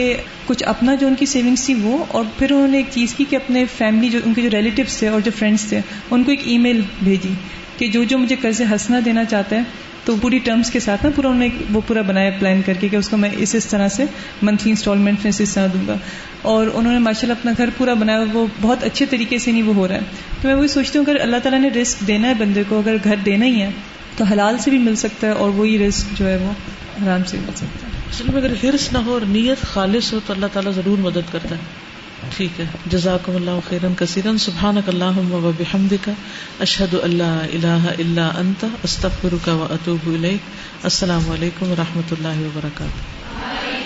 Speaker 8: کچھ اپنا جو ان کی سیونگس تھی وہ، اور پھر انہوں نے ایک چیز کی کہ اپنے فیملی جو، ان کے جو ریلیٹیوس تھے اور جو فرینڈس تھے، ان کو ایک ای میل بھیجی کہ جو جو مجھے قرض ہنسنا دینا چاہتا ہے تو پوری ٹرمز کے ساتھ نا پورا انہوں نے وہ پورا بنایا پلان کر کے کہ اس کو میں اس اس طرح سے منتھلی انسٹالمنٹ میں اس طرح دوں گا۔ اور انہوں نے ماشاء اللہ اپنا گھر پورا بنایا وہ بہت اچھے طریقے سے نہیں وہ ہو رہا ہے۔ تو میں وہی سوچتی ہوں، اگر اللہ تعالیٰ نے رسک دینا ہے بندے کو، اگر گھر دینا ہی ہے، تو حلال سے بھی مل سکتا ہے اور وہی رسک جو ہے وہ آرام سے مل سکتا ہے۔
Speaker 1: اصل میں اگر ہرس نہ ہو اور نیت خالص ہو تو اللہ تعالیٰ ضرور مدد کرتا ہے۔ ٹھیک ہے۔ جزاکم اللہ خیرن کثیرن۔ سبحانک اللہم و بحمدک۔ اشہد اللہ الہ الا انت۔ استغفرک و اتوب الیک۔ السلام علیکم و رحمۃ اللہ وبرکاتہ۔